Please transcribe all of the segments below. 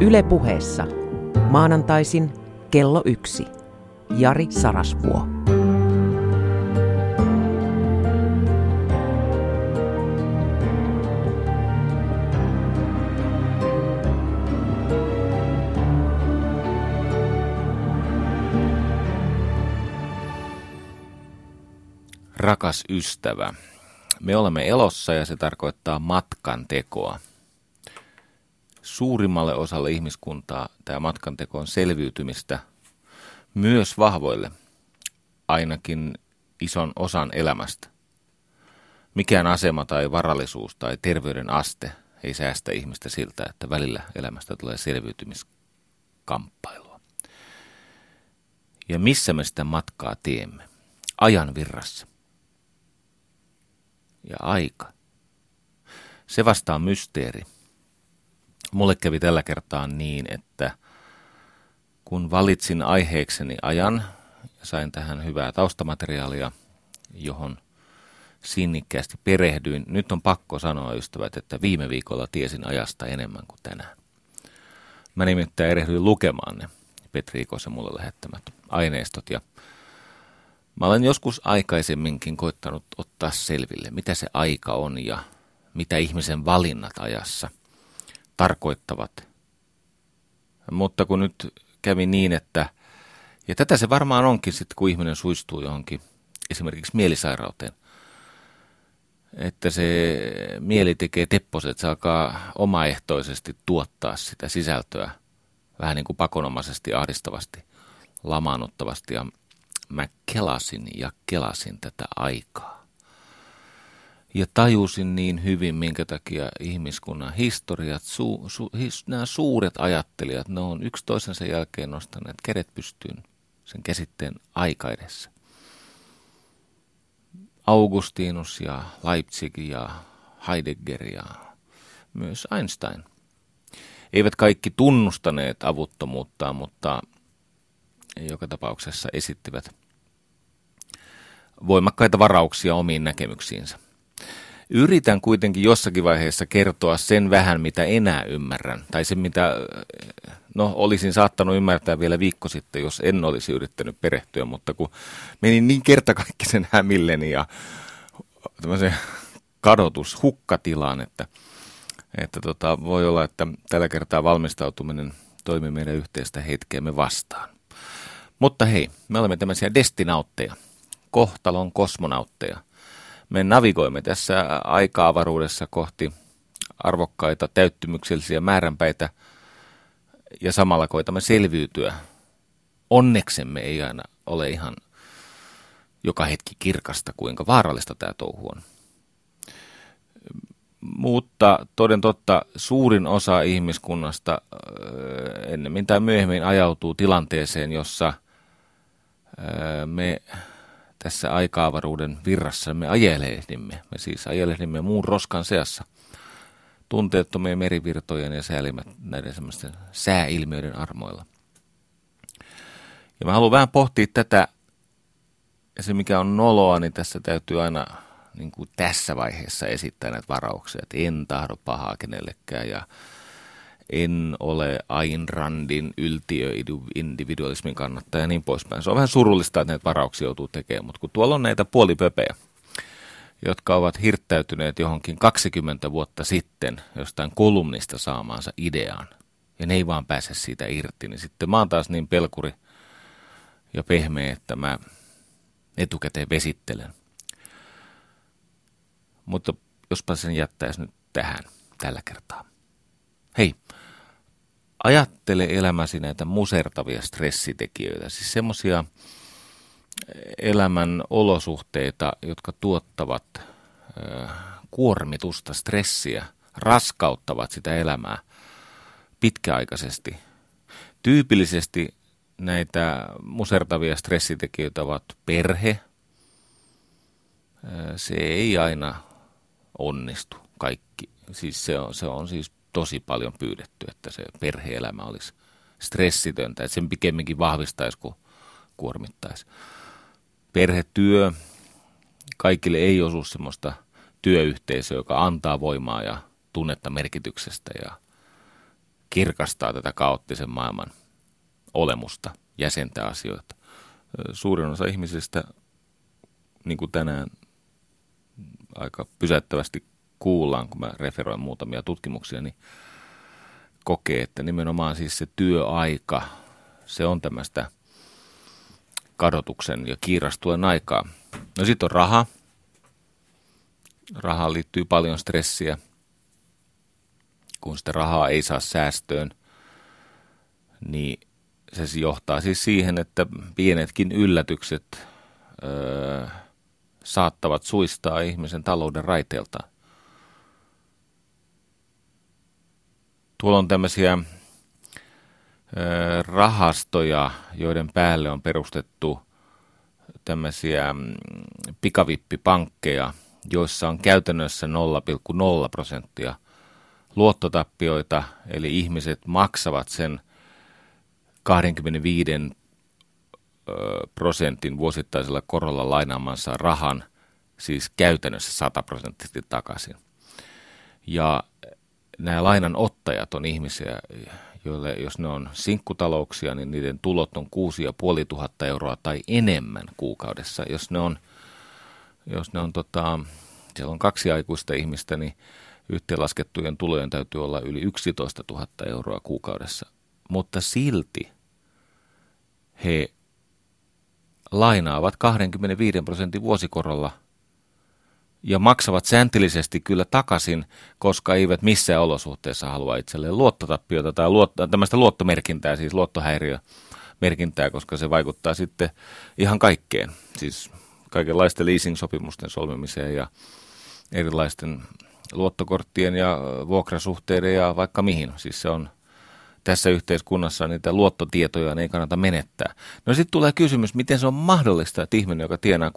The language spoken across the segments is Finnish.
Yle puheessa. Maanantaisin kello yksi. Jari Sarasvuo. Rakas ystävä, me olemme elossa ja se tarkoittaa matkan tekoa. Suurimmalle osalle ihmiskuntaa tämä matkan teko on selviytymistä, myös vahvoille, ainakin ison osan elämästä. Mikään asema tai varallisuus tai terveyden aste ei säästä ihmistä siltä, että välillä elämästä tulee selviytymiskamppailua. Ja missä me sitä matkaa teemme? Ajan virrassa ja aika. Se vastaa mysteeri. Mulle kävi tällä kertaa niin, että kun valitsin aiheekseni ajan ja sain tähän hyvää taustamateriaalia, johon sinnikkäästi perehdyin, nyt on pakko sanoa ystävät, että viime viikolla tiesin ajasta enemmän kuin tänään. Mä nimittäin erehdyin lukemaan ne Petri Ikosen mulle lähettämät aineistot ja Mä olen joskus aikaisemminkin koittanut ottaa selville, mitä se aika on ja mitä ihmisen valinnat ajassa tarkoittavat. Mutta kun nyt kävi niin, että, ja tätä se varmaan onkin sitten, kun ihminen suistuu johonkin esimerkiksi mielisairauteen, että se mieli tekee tepposet, se alkaa omaehtoisesti tuottaa sitä sisältöä vähän niin kuin pakonomaisesti, ahdistavasti, lamaanottavasti ja mä kelasin ja kelasin tätä aikaa. Ja tajusin niin hyvin, minkä takia ihmiskunnan historiat, su, su, his, nämä suuret ajattelijat, ne on yksi toisensa jälkeen nostaneet kädet pystyyn sen käsitteen aika edessä. Augustinus ja Leipzig ja Heidegger ja myös Einstein. Eivät kaikki tunnustaneet avuttomuuttaan, mutta joka tapauksessa esittivät voimakkaita varauksia omiin näkemyksiinsä. Yritän kuitenkin jossakin vaiheessa kertoa sen vähän, mitä enää ymmärrän, tai sen, mitä no, olisin saattanut ymmärtää vielä viikko sitten, jos en olisi yrittänyt perehtyä, mutta kun menin niin kertakaikkisen hämilleni ja tämmöisen kadotus, hukkatilaan, että, että tota, voi olla, että tällä kertaa valmistautuminen toimi meidän yhteistä hetkeämme vastaan. Mutta hei, me olemme tämmöisiä destinautteja, kohtalon kosmonautteja. Me navigoimme tässä aika-avaruudessa kohti arvokkaita, täyttymyksellisiä määränpäitä ja samalla koitamme selviytyä. Onneksemme ei aina ole ihan joka hetki kirkasta, kuinka vaarallista tämä touhu on. Mutta toden totta, suurin osa ihmiskunnasta ennemmin tai myöhemmin ajautuu tilanteeseen, jossa – me tässä aika-avaruuden virrassa me ajelehdimme. Me siis ajelehdimme muun roskan seassa tunteettomien merivirtojen ja säälimät näiden semmoisten sääilmiöiden armoilla. Ja mä haluan vähän pohtia tätä, ja se mikä on noloa, niin tässä täytyy aina niin kuin tässä vaiheessa esittää näitä varauksia, että en tahdo pahaa kenellekään ja en ole Ayn Randin yltiöindividualismin kannattaja ja niin poispäin. Se on vähän surullista, että näitä varauksia joutuu tekemään, mutta kun tuolla on näitä puolipöpejä, jotka ovat hirttäytyneet johonkin 20 vuotta sitten jostain kolumnista saamaansa ideaan, ja ne ei vaan pääse siitä irti, niin sitten mä oon taas niin pelkuri ja pehmeä, että mä etukäteen vesittelen. Mutta jospa sen jättäisi nyt tähän tällä kertaa. Hei, ajattele elämäsi näitä musertavia stressitekijöitä, siis semmoisia elämän olosuhteita, jotka tuottavat äh, kuormitusta, stressiä, raskauttavat sitä elämää pitkäaikaisesti. Tyypillisesti näitä musertavia stressitekijöitä ovat perhe. Se ei aina onnistu kaikki. Siis se on, se on siis tosi paljon pyydetty, että se perheelämä olisi stressitöntä, että sen pikemminkin vahvistaisi kuin kuormittaisi. Perhetyö, kaikille ei osu semmoista työyhteisöä, joka antaa voimaa ja tunnetta merkityksestä ja kirkastaa tätä kaoottisen maailman olemusta, jäsentää asioita. Suurin osa ihmisistä, niin kuin tänään aika pysäyttävästi kuullaan, kun mä referoin muutamia tutkimuksia, niin kokee, että nimenomaan siis se työaika, se on tämmöistä kadotuksen ja kiirastuen aikaa. No sitten on raha. Rahaan liittyy paljon stressiä. Kun sitä rahaa ei saa säästöön, niin se johtaa siis siihen, että pienetkin yllätykset öö, saattavat suistaa ihmisen talouden raiteelta. Tuolla on tämmöisiä rahastoja, joiden päälle on perustettu tämmöisiä mm, pikavippipankkeja, joissa on käytännössä 0,0 prosenttia luottotappioita, eli ihmiset maksavat sen 25 prosentin vuosittaisella korolla lainaamansa rahan, siis käytännössä 100 prosenttisesti takaisin. Ja nämä lainanottajat on ihmisiä, joille jos ne on sinkkutalouksia, niin niiden tulot on 6500 euroa tai enemmän kuukaudessa. Jos ne on, jos ne on tota, siellä on kaksi aikuista ihmistä, niin yhteenlaskettujen tulojen täytyy olla yli 11 000 euroa kuukaudessa. Mutta silti he lainaavat 25 prosentin vuosikorolla – ja maksavat säntillisesti kyllä takaisin, koska eivät missään olosuhteessa halua itselleen luottotappiota tai luotto, tämmöistä luottomerkintää, siis luottohäiriömerkintää, koska se vaikuttaa sitten ihan kaikkeen. Siis kaikenlaisten leasing-sopimusten solmimiseen ja erilaisten luottokorttien ja vuokrasuhteiden ja vaikka mihin. Siis se on tässä yhteiskunnassa niitä luottotietoja ei kannata menettää. No sitten tulee kysymys, miten se on mahdollista, että ihminen, joka tienaa 6,5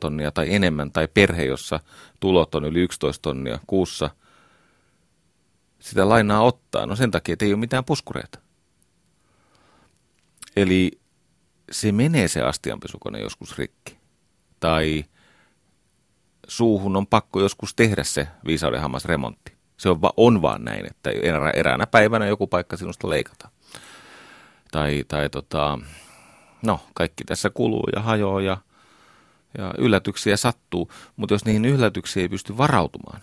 tonnia tai enemmän, tai perhe, jossa tulot on yli 11 tonnia kuussa, sitä lainaa ottaa. No sen takia, että ei ole mitään puskureita. Eli se menee se astianpesukone joskus rikki. Tai suuhun on pakko joskus tehdä se viisauden. Se on, va- on vaan näin, että eräänä päivänä joku paikka sinusta leikataan. Tai, tai tota, no, kaikki tässä kuluu ja hajoaa ja, ja yllätyksiä sattuu, mutta jos niihin yllätyksiin ei pysty varautumaan,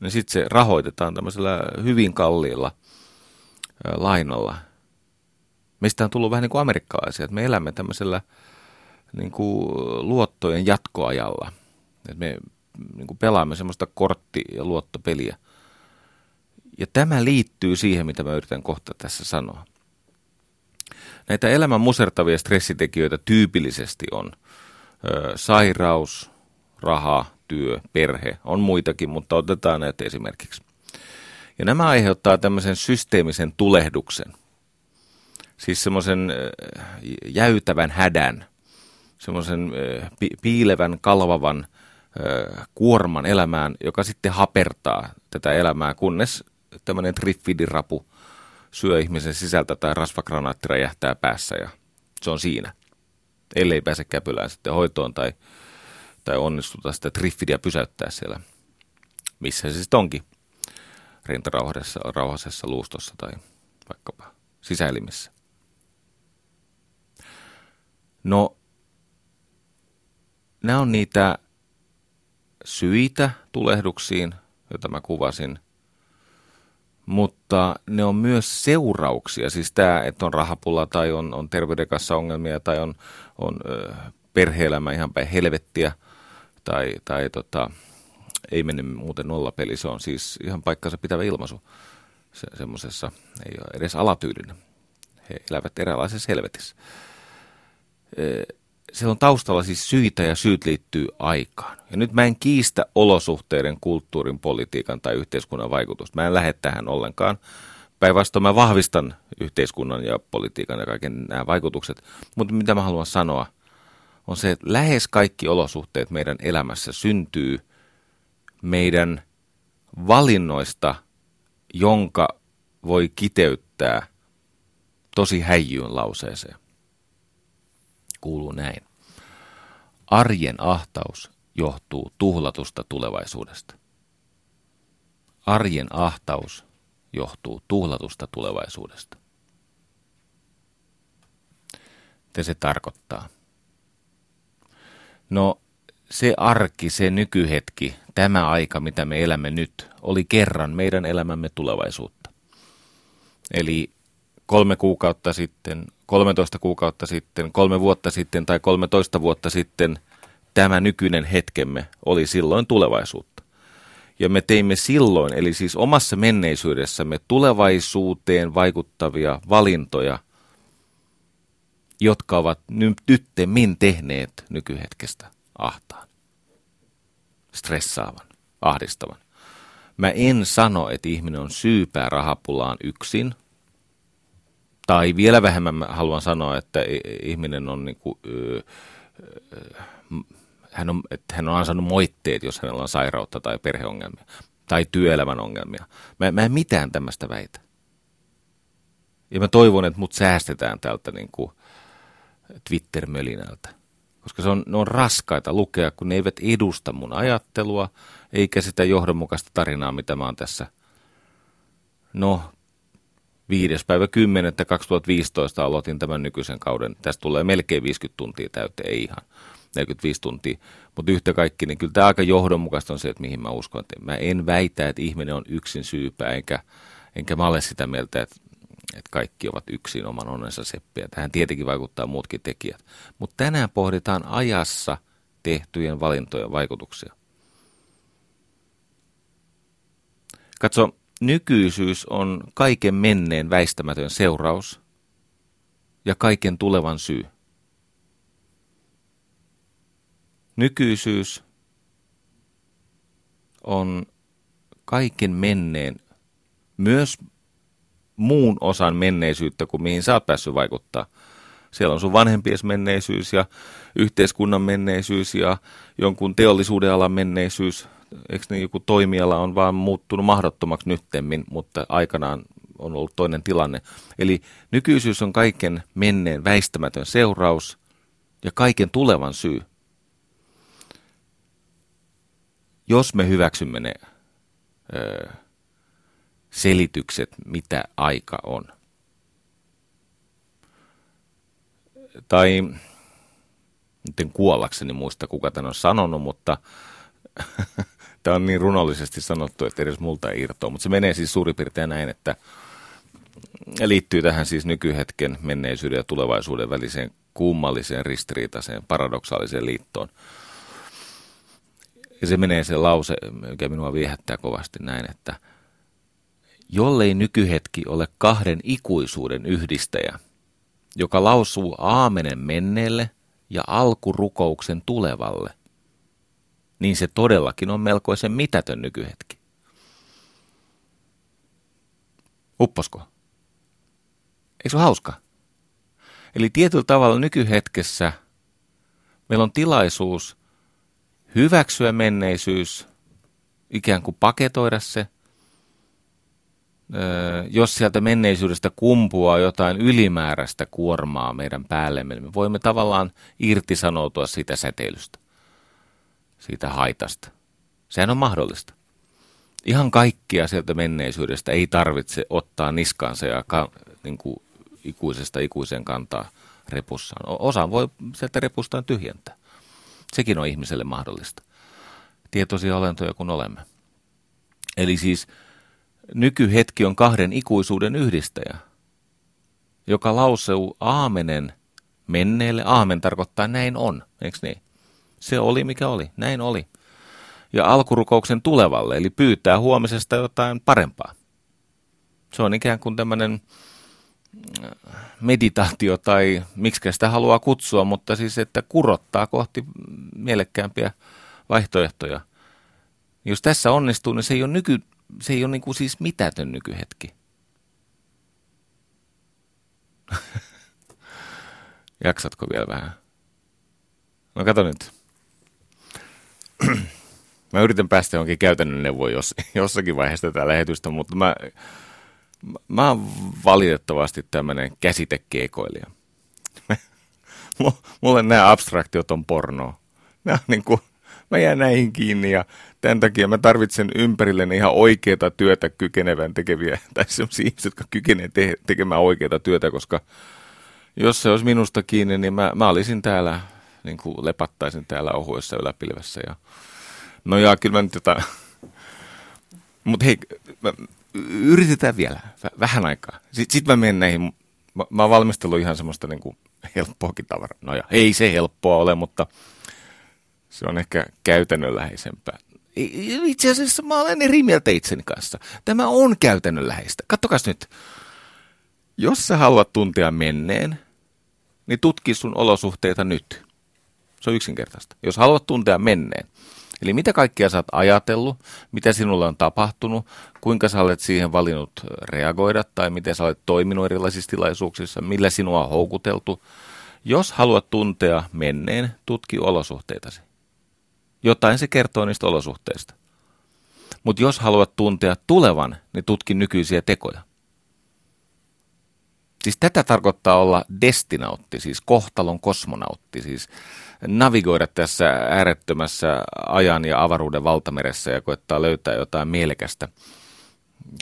niin sitten se rahoitetaan tämmöisellä hyvin kalliilla lainalla. Meistä on tullut vähän niin kuin amerikkalaisia, että me elämme tämmöisellä niin kuin luottojen jatkoajalla. Että me niin kuin pelaamme semmoista kortti- ja luottopeliä – ja tämä liittyy siihen, mitä mä yritän kohta tässä sanoa. Näitä elämän musertavia stressitekijöitä tyypillisesti on ö, sairaus, raha, työ, perhe. On muitakin, mutta otetaan näitä esimerkiksi. Ja nämä aiheuttaa tämmöisen systeemisen tulehduksen. Siis semmoisen jäytävän hädän, semmoisen piilevän, kalvavan kuorman elämään, joka sitten hapertaa tätä elämää, kunnes tämmöinen triffidirapu syö ihmisen sisältä tai rasvagranaatti räjähtää päässä ja se on siinä. Ellei pääse käpylään sitten hoitoon tai, tai onnistuta sitä triffidia pysäyttää siellä, missä se sitten onkin, rintarauhasessa luustossa tai vaikkapa sisäelimissä. No, nämä on niitä syitä tulehduksiin, joita mä kuvasin – mutta ne on myös seurauksia. Siis tämä, että on rahapulla tai on, on terveyden kanssa ongelmia tai on, on perhe-elämä ihan päin helvettiä tai, tai tota, ei mene muuten nollapeli. Se on siis ihan paikkansa pitävä ilmaisu se, semmoisessa, ei ole edes alatyylinen. He elävät eräänlaisessa helvetissä. Se on taustalla siis syitä ja syyt liittyy aikaan. Ja nyt mä en kiistä olosuhteiden, kulttuurin, politiikan tai yhteiskunnan vaikutusta. Mä en lähde tähän ollenkaan. Päinvastoin mä vahvistan yhteiskunnan ja politiikan ja kaiken nämä vaikutukset. Mutta mitä mä haluan sanoa, on se, että lähes kaikki olosuhteet meidän elämässä syntyy meidän valinnoista, jonka voi kiteyttää tosi häijyyn lauseeseen kuuluu näin. Arjen ahtaus johtuu tuhlatusta tulevaisuudesta. Arjen ahtaus johtuu tuhlatusta tulevaisuudesta. Mitä se tarkoittaa? No se arki, se nykyhetki, tämä aika, mitä me elämme nyt, oli kerran meidän elämämme tulevaisuutta. Eli kolme kuukautta sitten, 13 kuukautta sitten, kolme vuotta sitten tai 13 vuotta sitten tämä nykyinen hetkemme oli silloin tulevaisuutta. Ja me teimme silloin, eli siis omassa menneisyydessämme tulevaisuuteen vaikuttavia valintoja, jotka ovat nyttemmin tehneet nykyhetkestä ahtaan, stressaavan, ahdistavan. Mä en sano, että ihminen on syypää rahapulaan yksin, tai vielä vähemmän mä haluan sanoa, että ihminen on niin kuin, hän on, että hän on ansainnut moitteet, jos hänellä on sairautta tai perheongelmia tai työelämän ongelmia. Mä, mä en mitään tämmöistä väitä. Ja mä toivon, että mut säästetään tältä niin kuin Twitter-mölinältä. Koska se on, ne on raskaita lukea, kun ne eivät edusta mun ajattelua, eikä sitä johdonmukaista tarinaa, mitä mä oon tässä, no, viides päivä 10. 2015 aloitin tämän nykyisen kauden. Tästä tulee melkein 50 tuntia täyteen, ei ihan 45 tuntia. Mutta yhtä kaikki, niin kyllä tämä aika johdonmukaista on se, että mihin mä uskon. Että mä en väitä, että ihminen on yksin syypää, enkä, enkä mä ole sitä mieltä, että, että kaikki ovat yksin oman onnensa seppiä. Tähän tietenkin vaikuttaa muutkin tekijät. Mutta tänään pohditaan ajassa tehtyjen valintojen vaikutuksia. Katso, nykyisyys on kaiken menneen väistämätön seuraus ja kaiken tulevan syy. Nykyisyys on kaiken menneen, myös muun osan menneisyyttä kuin mihin sä oot päässyt vaikuttaa. Siellä on sun vanhempies menneisyys ja yhteiskunnan menneisyys ja jonkun teollisuuden alan menneisyys. Eikö niin joku toimiala on vaan muuttunut mahdottomaksi nyttemmin, mutta aikanaan on ollut toinen tilanne. Eli nykyisyys on kaiken menneen väistämätön seuraus ja kaiken tulevan syy. jos me hyväksymme ne ö, selitykset, mitä aika on, tai nyt en kuollakseni muista, kuka tämän on sanonut, mutta tämä on niin runollisesti sanottu, että edes multa ei irtoa, mutta se menee siis suurin piirtein näin, että liittyy tähän siis nykyhetken, menneisyyden ja tulevaisuuden väliseen kummalliseen, ristiriitaiseen, paradoksaaliseen liittoon. Ja se menee se lause, mikä minua viehättää kovasti näin, että jollei nykyhetki ole kahden ikuisuuden yhdistäjä, joka lausuu aamenen menneelle ja alkurukouksen tulevalle, niin se todellakin on melkoisen mitätön nykyhetki. Upposko? Eikö se ole hauska? Eli tietyllä tavalla nykyhetkessä meillä on tilaisuus – hyväksyä menneisyys, ikään kuin paketoida se. jos sieltä menneisyydestä kumpuaa jotain ylimääräistä kuormaa meidän päällemme, niin me voimme tavallaan irtisanoutua siitä säteilystä, siitä haitasta. Sehän on mahdollista. Ihan kaikkia sieltä menneisyydestä ei tarvitse ottaa niskaansa ja ka, niin kuin ikuisesta ikuiseen kantaa repussaan. Osa voi sieltä repustaan tyhjentää. Sekin on ihmiselle mahdollista. Tietoisia olentoja kun olemme. Eli siis nykyhetki on kahden ikuisuuden yhdistäjä, joka lausuu aamenen menneelle. Aamen tarkoittaa näin on, eikö niin? Se oli mikä oli, näin oli. Ja alkurukouksen tulevalle, eli pyytää huomisesta jotain parempaa. Se on ikään kuin tämmöinen meditaatio tai miksi sitä haluaa kutsua, mutta siis että kurottaa kohti mielekkäämpiä vaihtoehtoja. Jos tässä onnistuu, niin se ei ole, nyky, se ei ole niin kuin siis mitätön nykyhetki. Jaksatko vielä vähän? No kato nyt. Mä yritän päästä johonkin käytännön neuvoon jos, jossakin vaiheessa tätä lähetystä, mutta mä Mä oon valitettavasti tämmöinen käsitekeekoilija. Mulle nämä abstraktiot on pornoa. Nämä on niin kuin, mä jään näihin kiinni ja tämän takia mä tarvitsen ympärilleni ihan oikeaa työtä kykenevän tekeviä, tai sellaisia ihmisiä, jotka kykenevät te- tekemään oikeaa työtä, koska jos se olisi minusta kiinni, niin mä, mä olisin täällä, niin kuin lepattaisin täällä ohuessa yläpilvessä. Ja... No ja kyllä mä nyt jotain... Mutta hei, mä, yritetään vielä, vähän aikaa. Sitten sit mä menen näihin, mä, mä oon valmistellut ihan semmoista niin kuin helppoakin tavaraa. No ja ei se helppoa ole, mutta se on ehkä käytännönläheisempää. Itse asiassa mä olen eri mieltä itseni kanssa. Tämä on käytännönläheistä. Kattokas nyt. Jos sä haluat tuntea menneen, niin tutki sun olosuhteita nyt. Se on yksinkertaista. Jos haluat tuntea menneen, eli mitä kaikkea sä oot ajatellut, mitä sinulle on tapahtunut, kuinka sä olet siihen valinnut reagoida tai miten sä olet toiminut erilaisissa tilaisuuksissa, millä sinua on houkuteltu. Jos haluat tuntea menneen, tutki olosuhteitasi. Jotain se kertoo niistä olosuhteista. Mutta jos haluat tuntea tulevan, niin tutki nykyisiä tekoja. Siis tätä tarkoittaa olla destinautti, siis kohtalon kosmonautti, siis navigoida tässä äärettömässä ajan ja avaruuden valtameressä ja koettaa löytää jotain mielekästä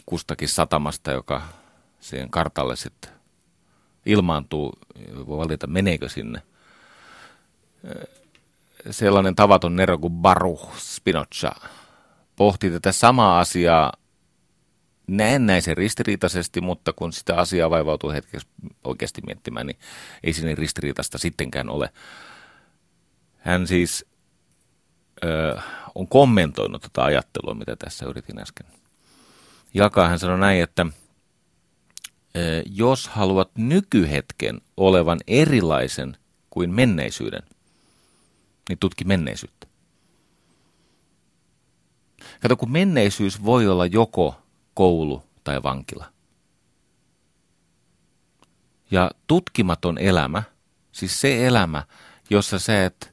kustakin satamasta, joka siihen kartalle sitten ilmaantuu, voi valita meneekö sinne. Sellainen tavaton nero kuin Baruch Spinoza pohti tätä samaa asiaa näennäisen ristiriitaisesti, mutta kun sitä asiaa vaivautuu hetkeksi oikeasti miettimään, niin ei sinne ristiriitasta sittenkään ole. Hän siis ö, on kommentoinut tätä ajattelua, mitä tässä yritin äsken jakaa. Hän sanoi näin, että ö, jos haluat nykyhetken olevan erilaisen kuin menneisyyden, niin tutki menneisyyttä. Kato, kun menneisyys voi olla joko koulu tai vankila. Ja tutkimaton elämä, siis se elämä, jossa sä et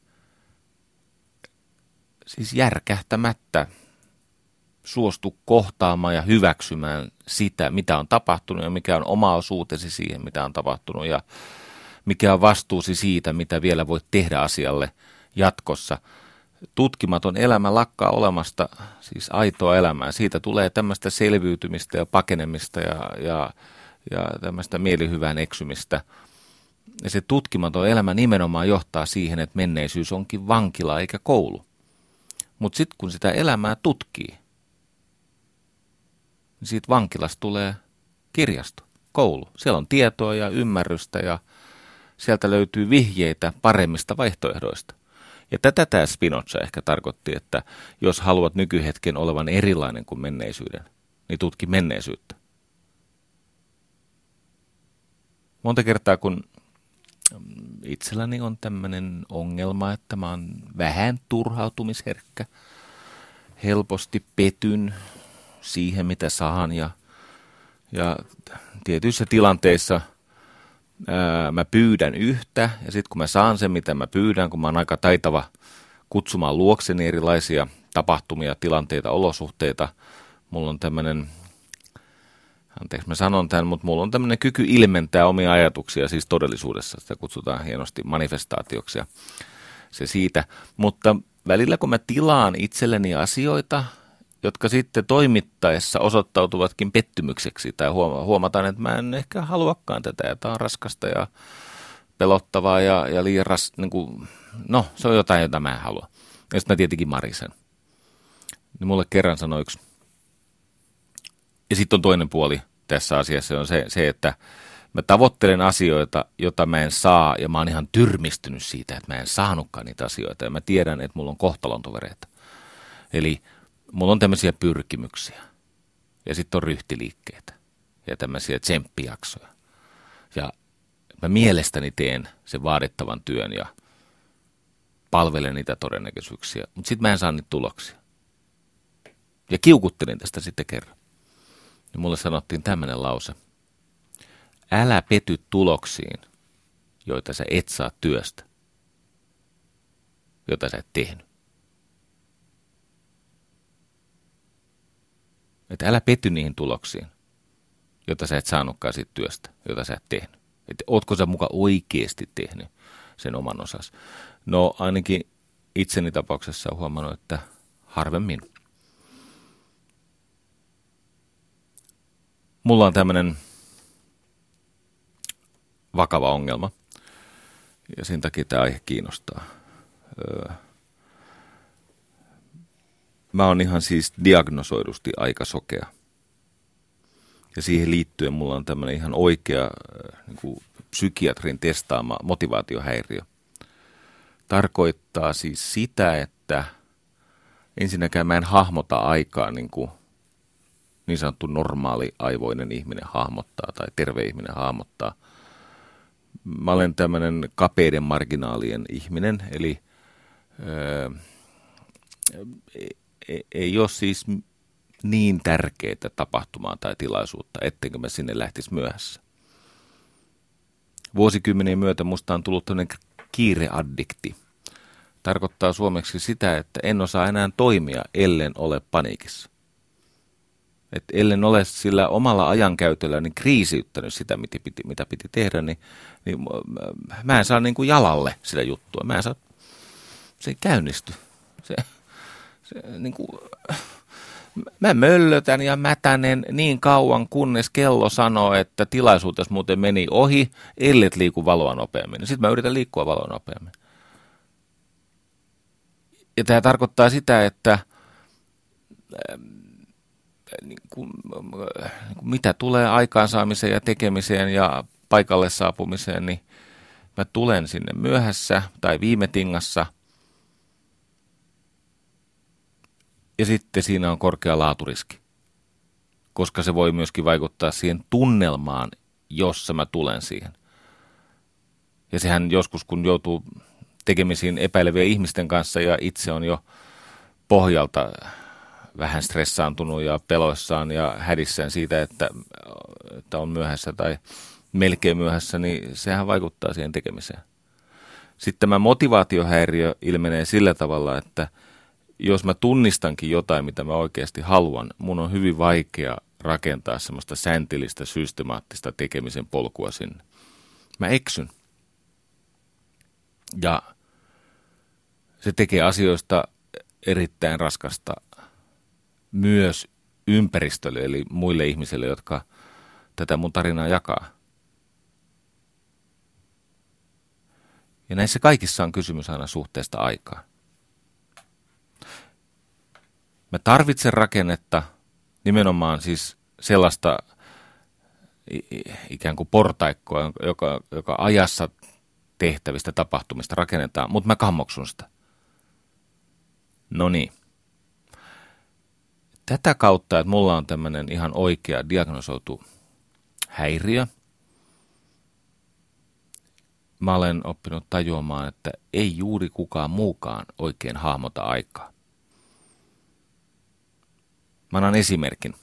siis järkähtämättä suostu kohtaamaan ja hyväksymään sitä, mitä on tapahtunut ja mikä on oma osuutesi siihen, mitä on tapahtunut ja mikä on vastuusi siitä, mitä vielä voit tehdä asialle jatkossa – tutkimaton elämä lakkaa olemasta, siis aitoa elämää. Siitä tulee tämmöistä selviytymistä ja pakenemista ja, ja, ja tämmöistä mielihyvään eksymistä. Ja se tutkimaton elämä nimenomaan johtaa siihen, että menneisyys onkin vankila eikä koulu. Mutta sitten kun sitä elämää tutkii, niin siitä vankilasta tulee kirjasto, koulu. Siellä on tietoa ja ymmärrystä ja sieltä löytyy vihjeitä paremmista vaihtoehdoista. Ja tätä tämä Spinoza ehkä tarkoitti, että jos haluat nykyhetken olevan erilainen kuin menneisyyden, niin tutki menneisyyttä. Monta kertaa, kun itselläni on tämmöinen ongelma, että mä oon vähän turhautumisherkkä, helposti petyn siihen, mitä saan ja, ja tietyissä tilanteissa – ää, mä pyydän yhtä ja sitten kun mä saan sen, mitä mä pyydän, kun mä oon aika taitava kutsumaan luokseni erilaisia tapahtumia, tilanteita, olosuhteita, mulla on tämmöinen, anteeksi mä sanon tämän, mutta mulla on tämmöinen kyky ilmentää omia ajatuksia siis todellisuudessa, sitä kutsutaan hienosti manifestaatioksi ja se siitä, mutta välillä kun mä tilaan itselleni asioita, jotka sitten toimittaessa osoittautuvatkin pettymykseksi tai huomataan, että mä en ehkä haluakaan tätä ja tämä on raskasta ja pelottavaa ja, ja liian ras, niin kuin, no se on jotain, jota mä en halua. Ja sitten mä tietenkin marisen. Niin mulle kerran sanoi yksi. Ja sitten on toinen puoli tässä asiassa, on se, se, että mä tavoittelen asioita, joita mä en saa, ja mä oon ihan tyrmistynyt siitä, että mä en saanutkaan niitä asioita, ja mä tiedän, että mulla on kohtalontovereita. Eli mulla on tämmöisiä pyrkimyksiä. Ja sitten on ryhtiliikkeitä ja tämmöisiä tsemppijaksoja. Ja mä mielestäni teen sen vaadittavan työn ja palvelen niitä todennäköisyyksiä, mutta sitten mä en saa niitä tuloksia. Ja kiukuttelin tästä sitten kerran. Ja mulle sanottiin tämmöinen lause. Älä pety tuloksiin, joita sä et saa työstä, jota sä et tehnyt. Että älä petty niihin tuloksiin, jota sä et saanutkaan siitä työstä, jota sä et tehnyt. Että ootko sä muka oikeasti tehnyt sen oman osas. No ainakin itseni tapauksessa huomannut, että harvemmin. Mulla on tämmöinen vakava ongelma, ja sen takia tämä aihe kiinnostaa. Öö, mä oon ihan siis diagnosoidusti aika sokea. Ja siihen liittyen mulla on tämmöinen ihan oikea niin kuin psykiatrin testaama motivaatiohäiriö. Tarkoittaa siis sitä, että ensinnäkään mä en hahmota aikaa niin kuin niin sanottu normaali aivoinen ihminen hahmottaa tai terve ihminen hahmottaa. Mä olen tämmöinen kapeiden marginaalien ihminen, eli öö, ei ole siis niin tärkeää tapahtumaa tai tilaisuutta, ettenkö mä sinne lähtisi myöhässä. Vuosikymmenien myötä musta on tullut tämmöinen kiireaddikti. Tarkoittaa suomeksi sitä, että en osaa enää toimia, ellen ole paniikissa. Et ellen ole sillä omalla ajankäytöllä niin kriisiyttänyt sitä, mitä piti, mitä piti tehdä, niin, niin mä en saa niin kuin jalalle sitä juttua. Mä en saa, se ei käynnisty. Se, se, niin kuin, mä möllötän ja mätänen niin kauan, kunnes kello sanoo, että tilaisuutes muuten meni ohi, ellet liiku valoa nopeammin. Sitten mä yritän liikkua valoa nopeammin. Ja tämä tarkoittaa sitä, että niin kuin, äh, mitä tulee aikaansaamiseen ja tekemiseen ja paikalle saapumiseen, niin mä tulen sinne myöhässä tai viime tingassa – Ja sitten siinä on korkea laaturiski, koska se voi myöskin vaikuttaa siihen tunnelmaan, jossa mä tulen siihen. Ja sehän joskus, kun joutuu tekemisiin epäilevien ihmisten kanssa ja itse on jo pohjalta vähän stressaantunut ja peloissaan ja hädissään siitä, että, että on myöhässä tai melkein myöhässä, niin sehän vaikuttaa siihen tekemiseen. Sitten tämä motivaatiohäiriö ilmenee sillä tavalla, että – jos mä tunnistankin jotain, mitä mä oikeasti haluan, mun on hyvin vaikea rakentaa semmoista säntillistä, systemaattista tekemisen polkua sinne. Mä eksyn. Ja se tekee asioista erittäin raskasta myös ympäristölle, eli muille ihmisille, jotka tätä mun tarinaa jakaa. Ja näissä kaikissa on kysymys aina suhteesta aikaa. Mä tarvitsen rakennetta, nimenomaan siis sellaista ikään kuin portaikkoa, joka, joka ajassa tehtävistä tapahtumista rakennetaan, mutta mä kammoksun sitä. No niin. Tätä kautta, että mulla on tämmöinen ihan oikea diagnosoitu häiriö, mä olen oppinut tajuamaan, että ei juuri kukaan muukaan oikein hahmota aikaa. Mä annan esimerkin.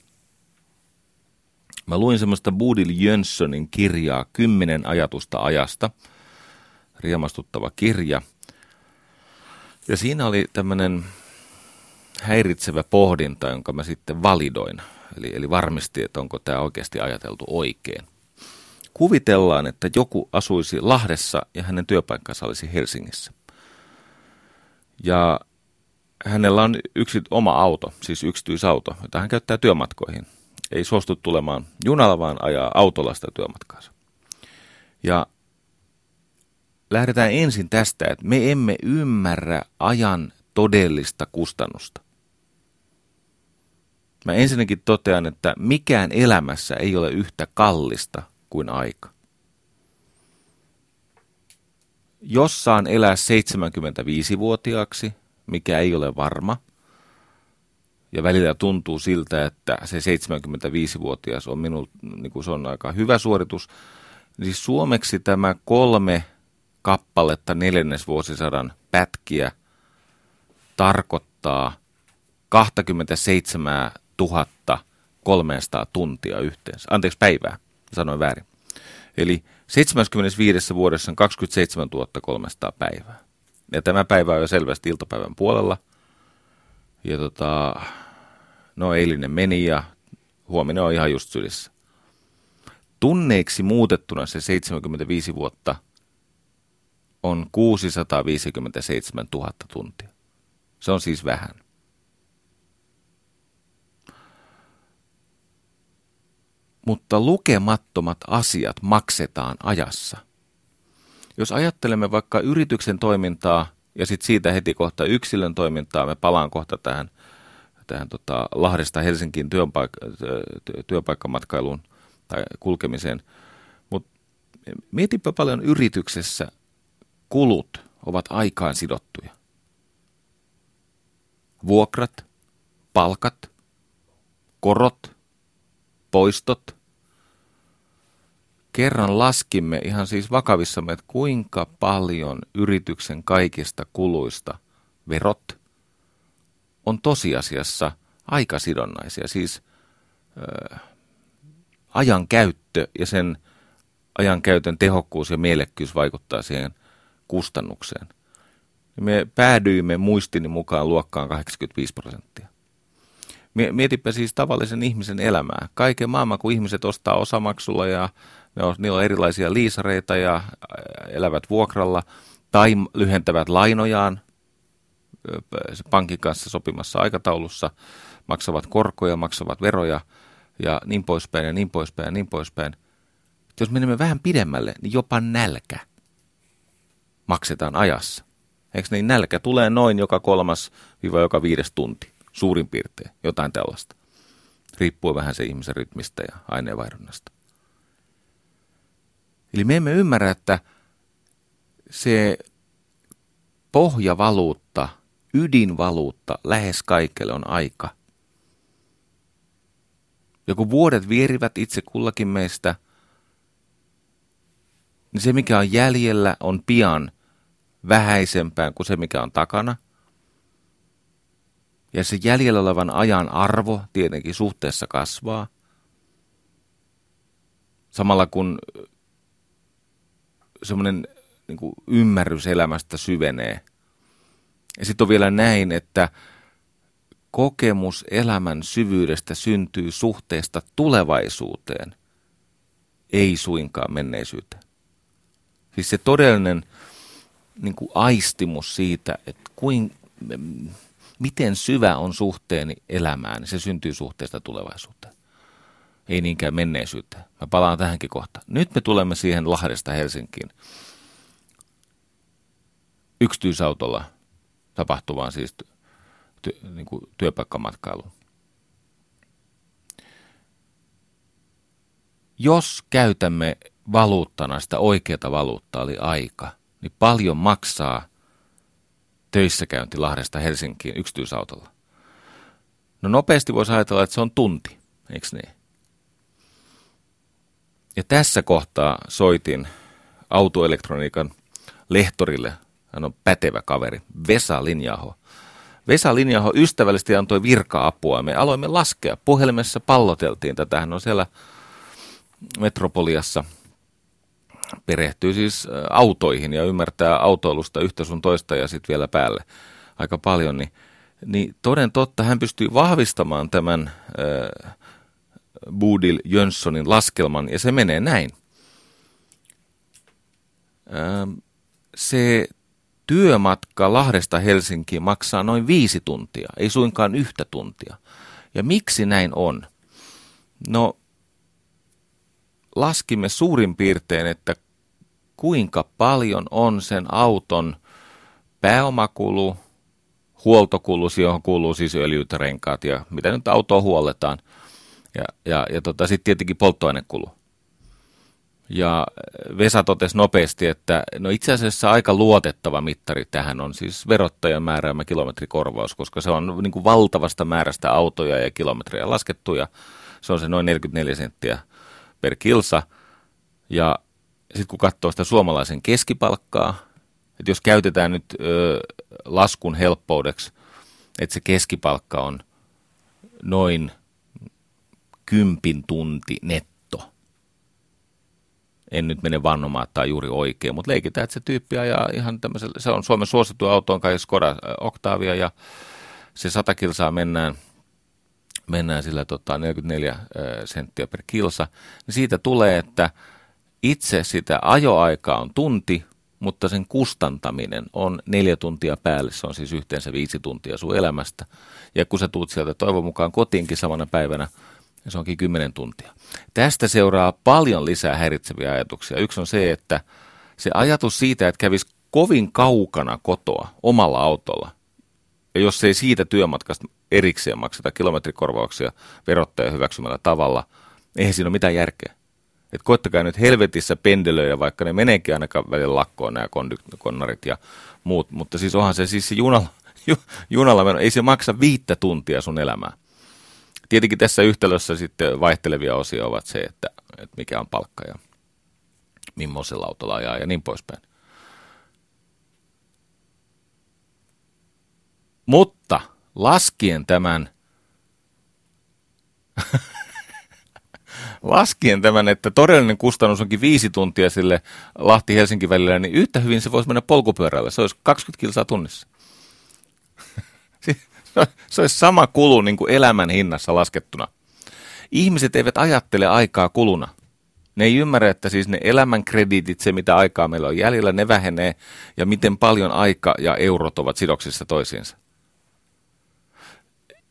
Mä luin semmoista Bodil Jönssonin kirjaa Kymmenen ajatusta ajasta. Riemastuttava kirja. Ja siinä oli tämmöinen häiritsevä pohdinta, jonka mä sitten validoin. Eli, eli varmistin, että onko tämä oikeasti ajateltu oikein. Kuvitellaan, että joku asuisi Lahdessa ja hänen työpaikkansa olisi Helsingissä. Ja hänellä on yksi oma auto, siis yksityisauto, jota hän käyttää työmatkoihin. Ei suostu tulemaan junalla, vaan ajaa autolla sitä työmatkaansa. Ja lähdetään ensin tästä, että me emme ymmärrä ajan todellista kustannusta. Mä ensinnäkin totean, että mikään elämässä ei ole yhtä kallista kuin aika. Jos saan elää 75-vuotiaaksi, mikä ei ole varma. Ja välillä tuntuu siltä, että se 75-vuotias on minun, niin kuin se on aika hyvä suoritus. Siis suomeksi tämä kolme kappaletta neljännesvuosisadan pätkiä tarkoittaa 27 300 tuntia yhteensä. Anteeksi, päivää, sanoin väärin. Eli 75 vuodessa on 27 300 päivää. Ja tämä päivä on jo selvästi iltapäivän puolella. Ja tota, no eilinen meni ja huominen on ihan just sylissä. Tunneiksi muutettuna se 75 vuotta on 657 000 tuntia. Se on siis vähän. Mutta lukemattomat asiat maksetaan ajassa. Jos ajattelemme vaikka yrityksen toimintaa ja sitten siitä heti kohta yksilön toimintaa, me palaan kohta tähän, tähän tota Lahdesta Helsinkiin työpaik- työpaikkamatkailuun tai kulkemiseen. Mutta mietipä paljon yrityksessä kulut ovat aikaan sidottuja. Vuokrat, palkat, korot, poistot. Kerran laskimme ihan siis vakavissamme, että kuinka paljon yrityksen kaikista kuluista verot on tosiasiassa aikasidonnaisia, siis ajan käyttö ja sen ajan käytön tehokkuus ja mielekkyys vaikuttaa siihen kustannukseen. Me päädyimme muistini mukaan luokkaan 85 prosenttia. Mietipä siis tavallisen ihmisen elämää. Kaiken maailman, kun ihmiset ostaa osamaksulla ja ne on, niillä on erilaisia liisareita ja elävät vuokralla tai lyhentävät lainojaan pankin kanssa sopimassa aikataulussa, maksavat korkoja, maksavat veroja ja niin poispäin ja niin poispäin ja niin poispäin. Jos menemme vähän pidemmälle, niin jopa nälkä maksetaan ajassa. Eikö niin nälkä tulee noin joka kolmas viiva joka viides tunti, suurin piirtein, jotain tällaista. Riippuu vähän se ihmisen rytmistä ja aineenvaihdunnasta. Eli me emme ymmärrä, että se pohjavaluutta, ydinvaluutta lähes kaikille on aika. Ja kun vuodet vierivät itse kullakin meistä, niin se mikä on jäljellä on pian vähäisempään kuin se, mikä on takana. Ja se jäljellä olevan ajan arvo tietenkin suhteessa kasvaa. Samalla kun semmoinen niin ymmärrys elämästä syvenee. Ja sitten on vielä näin, että kokemus elämän syvyydestä syntyy suhteesta tulevaisuuteen, ei suinkaan menneisyyteen. Siis se todellinen niin kuin aistimus siitä, että kuin, miten syvä on suhteeni elämään, se syntyy suhteesta tulevaisuuteen. Ei niinkään menneisyyteen. Mä palaan tähänkin kohta. Nyt me tulemme siihen Lahdesta Helsinkiin. Yksityisautolla tapahtuvaan siis ty, niin kuin työpaikkamatkailuun. Jos käytämme valuuttana sitä oikeata valuuttaa, eli aika – niin paljon maksaa töissäkäynti Lahdesta Helsinkiin yksityisautolla? No nopeasti voisi ajatella, että se on tunti, eikö niin? Ja tässä kohtaa soitin autoelektroniikan lehtorille, hän on pätevä kaveri, Vesa Linjaho. Vesa Linjaho ystävällisesti antoi virka-apua. Me aloimme laskea. Puhelimessa palloteltiin tätä. Hän on siellä Metropoliassa perehtyy siis autoihin ja ymmärtää autoilusta yhtä sun toista ja sitten vielä päälle aika paljon, niin, niin toden totta hän pystyy vahvistamaan tämän äh, Budil Jönssonin laskelman ja se menee näin. Ähm, se työmatka Lahdesta Helsinkiin maksaa noin viisi tuntia, ei suinkaan yhtä tuntia. Ja miksi näin on? No laskimme suurin piirtein, että kuinka paljon on sen auton pääomakulu, huoltokulu, johon kuuluu siis öljyt, renkaat ja mitä nyt autoa huolletaan. Ja, ja, ja tota, sitten tietenkin polttoainekulu. Ja Vesa totesi nopeasti, että no itse asiassa aika luotettava mittari tähän on siis verottajan määräämä kilometrikorvaus, koska se on niin kuin valtavasta määrästä autoja ja kilometrejä laskettu ja se on se noin 44 senttiä per kilsa. Ja sitten kun katsoo sitä suomalaisen keskipalkkaa, että jos käytetään nyt ö, laskun helppoudeksi, että se keskipalkka on noin kympin tunti netto. En nyt mene vannomaan, että tämä juuri oikein, mutta leikitään, että se tyyppi ajaa ihan tämmöisellä, se on Suomen suosittu auto, on kai Skoda Octavia ja se 100 kilsaa mennään – mennään sillä tota 44 senttiä per kilsa, niin siitä tulee, että itse sitä ajoaikaa on tunti, mutta sen kustantaminen on neljä tuntia päälle, se on siis yhteensä viisi tuntia sun elämästä. Ja kun sä tuut sieltä toivon mukaan kotiinkin samana päivänä, niin se onkin kymmenen tuntia. Tästä seuraa paljon lisää häiritseviä ajatuksia. Yksi on se, että se ajatus siitä, että kävisi kovin kaukana kotoa omalla autolla, ja jos ei siitä työmatkasta erikseen makseta kilometrikorvauksia verottaja hyväksymällä tavalla, eihän siinä ole mitään järkeä. Et koittakaa nyt helvetissä pendelöjä, vaikka ne meneekin ainakaan välillä lakkoon nämä konnarit ja muut, mutta siis onhan se siis se junalla, ju, junalla meno, ei se maksa viittä tuntia sun elämää. Tietenkin tässä yhtälössä sitten vaihtelevia osia ovat se, että, että mikä on palkka ja millaisella autolla ajaa ja niin poispäin. Mutta laskien tämän, laskien tämän, että todellinen kustannus onkin viisi tuntia sille Lahti-Helsinki välillä, niin yhtä hyvin se voisi mennä polkupyörällä. Se olisi 20 kilsaa tunnissa. se olisi sama kulu niin kuin elämän hinnassa laskettuna. Ihmiset eivät ajattele aikaa kuluna. Ne ei ymmärrä, että siis ne elämän krediitit, se mitä aikaa meillä on jäljellä, ne vähenee ja miten paljon aika ja eurot ovat sidoksissa toisiinsa.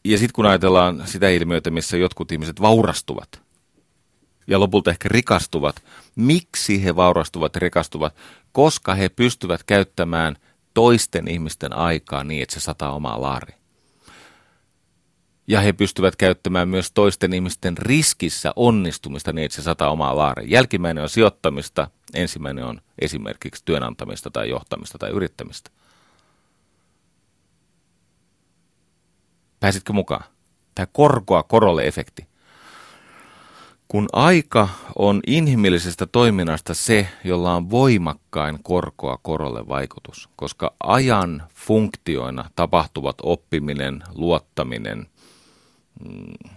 Ja sitten kun ajatellaan sitä ilmiötä, missä jotkut ihmiset vaurastuvat ja lopulta ehkä rikastuvat, miksi he vaurastuvat ja rikastuvat? Koska he pystyvät käyttämään toisten ihmisten aikaa niin, että se sataa omaa laari. Ja he pystyvät käyttämään myös toisten ihmisten riskissä onnistumista niin, että se sataa omaa laari. Jälkimmäinen on sijoittamista, ensimmäinen on esimerkiksi työnantamista tai johtamista tai yrittämistä. Pääsitkö mukaan? Tämä korkoa korolle efekti. Kun aika on inhimillisestä toiminnasta se, jolla on voimakkain korkoa korolle vaikutus, koska ajan funktioina tapahtuvat oppiminen, luottaminen, mm,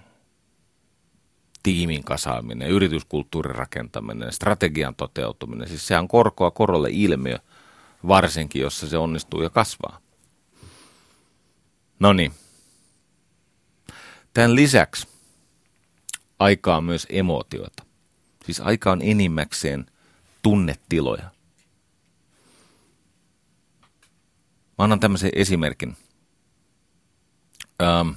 tiimin kasaaminen, yrityskulttuurin rakentaminen, strategian toteutuminen, siis se on korkoa korolle ilmiö, varsinkin jossa se onnistuu ja kasvaa. No niin, Tämän lisäksi aika on myös emootioita. Siis aika on enimmäkseen tunnetiloja. Mä annan tämmöisen esimerkin. Ähm,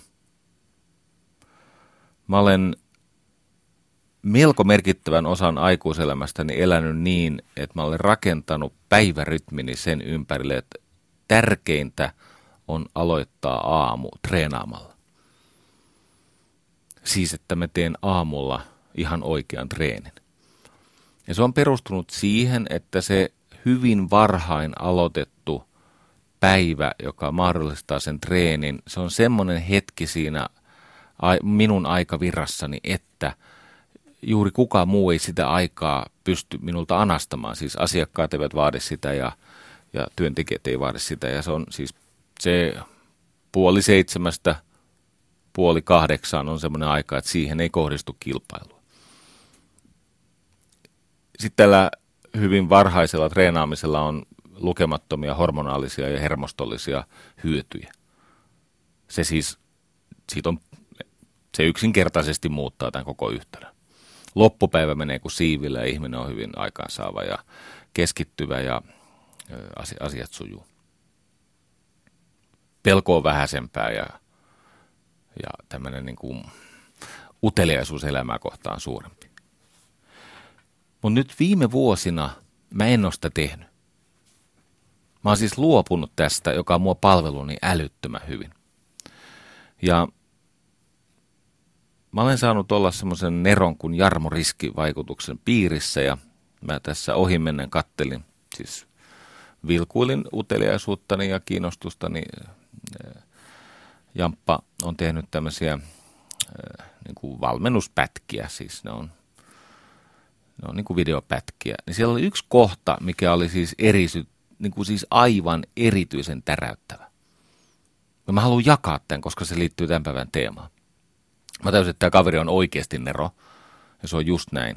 mä olen melko merkittävän osan aikuiselämästäni elänyt niin, että mä olen rakentanut päivärytmini sen ympärille, että tärkeintä on aloittaa aamu treenaamalla. Siis, että mä teen aamulla ihan oikean treenin. Ja se on perustunut siihen, että se hyvin varhain aloitettu päivä, joka mahdollistaa sen treenin, se on semmoinen hetki siinä minun aikavirrassani, että juuri kukaan muu ei sitä aikaa pysty minulta anastamaan. Siis asiakkaat eivät vaadi sitä ja, ja työntekijät ei vaadi sitä. Ja se on siis se puoli seitsemästä – puoli kahdeksaan on semmoinen aika, että siihen ei kohdistu kilpailua. Sitten tällä hyvin varhaisella treenaamisella on lukemattomia hormonaalisia ja hermostollisia hyötyjä. Se siis, siitä on, se yksinkertaisesti muuttaa tämän koko yhtälön. Loppupäivä menee kuin siivillä ja ihminen on hyvin aikaansaava ja keskittyvä ja asiat sujuu. Pelko on vähäisempää ja ja tämmöinen niin kuin uteliaisuus elämää kohtaan suurempi. Mutta nyt viime vuosina mä en ole sitä tehnyt. Mä oon siis luopunut tästä, joka on mua palveluni älyttömän hyvin. Ja mä olen saanut olla semmoisen neron kuin Jarmo Riski-vaikutuksen piirissä ja mä tässä ohimennen kattelin, siis vilkuilin uteliaisuuttani ja kiinnostustani Jamppa on tehnyt tämmöisiä niin kuin valmennuspätkiä, siis ne on, ne on niin kuin videopätkiä. Niin siellä oli yksi kohta, mikä oli siis, erisy, niin kuin siis aivan erityisen täräyttävä. Ja mä haluan jakaa tämän, koska se liittyy tämän päivän teemaan. Mä täysin, että tämä kaveri on oikeasti nero, ja se on just näin.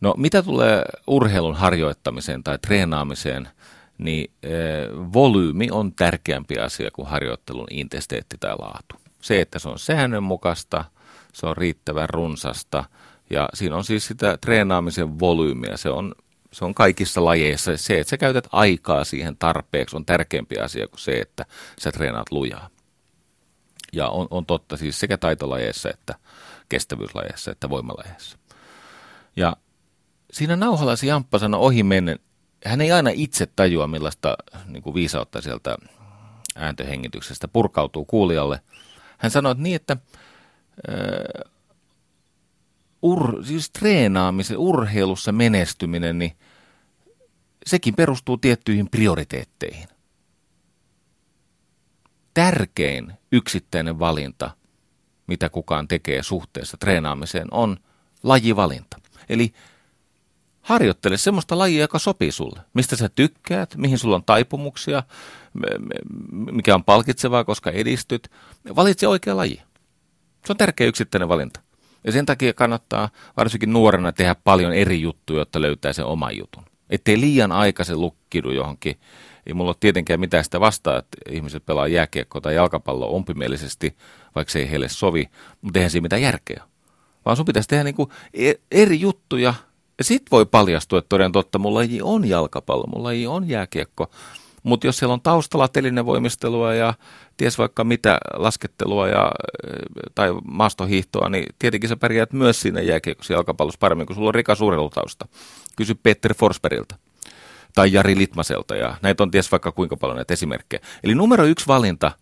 No mitä tulee urheilun harjoittamiseen tai treenaamiseen, niin e, volyymi on tärkeämpi asia kuin harjoittelun intesteetti tai laatu. Se, että se on säännönmukaista, se on riittävän runsasta ja siinä on siis sitä treenaamisen volyymiä. Se on, Se on kaikissa lajeissa. Se, että sä käytät aikaa siihen tarpeeksi, on tärkeämpi asia kuin se, että sä treenaat lujaa. Ja on, on totta siis sekä taitolajeissa että kestävyyslajeissa että voimalajeissa. Ja siinä nauhalasi Jamppa sanoi ohi mennen, hän ei aina itse tajua millaista niin kuin viisautta sieltä ääntöhengityksestä purkautuu kuulijalle. Hän sanoi että niin, että äh, ur, siis treenaamisen, urheilussa menestyminen, niin sekin perustuu tiettyihin prioriteetteihin. Tärkein yksittäinen valinta, mitä kukaan tekee suhteessa treenaamiseen, on lajivalinta. Eli harjoittele semmoista lajia, joka sopii sulle. Mistä sä tykkäät, mihin sulla on taipumuksia, mikä on palkitsevaa, koska edistyt. Valitse oikea laji. Se on tärkeä yksittäinen valinta. Ja sen takia kannattaa varsinkin nuorena tehdä paljon eri juttuja, jotta löytää sen oman jutun. Ettei liian aikaisen lukkidu johonkin. Ei mulla ole tietenkään mitään sitä vastaa, että ihmiset pelaa jääkiekkoa tai jalkapalloa ompimielisesti, vaikka se ei heille sovi, mutta eihän siinä mitään järkeä. Vaan sun pitäisi tehdä niinku e- eri juttuja, ja sit voi paljastua, että toden totta, mulla laji on jalkapallo, mulla laji on jääkiekko. Mutta jos siellä on taustalla telinevoimistelua ja ties vaikka mitä laskettelua ja, tai maastohiihtoa, niin tietenkin sä pärjäät myös siinä jääkiekossa jalkapallossa paremmin, kun sulla on Rika Suurelutausta. Kysy Peter Forsbergilta tai Jari Litmaselta ja näitä on ties vaikka kuinka paljon näitä esimerkkejä. Eli numero yksi valinta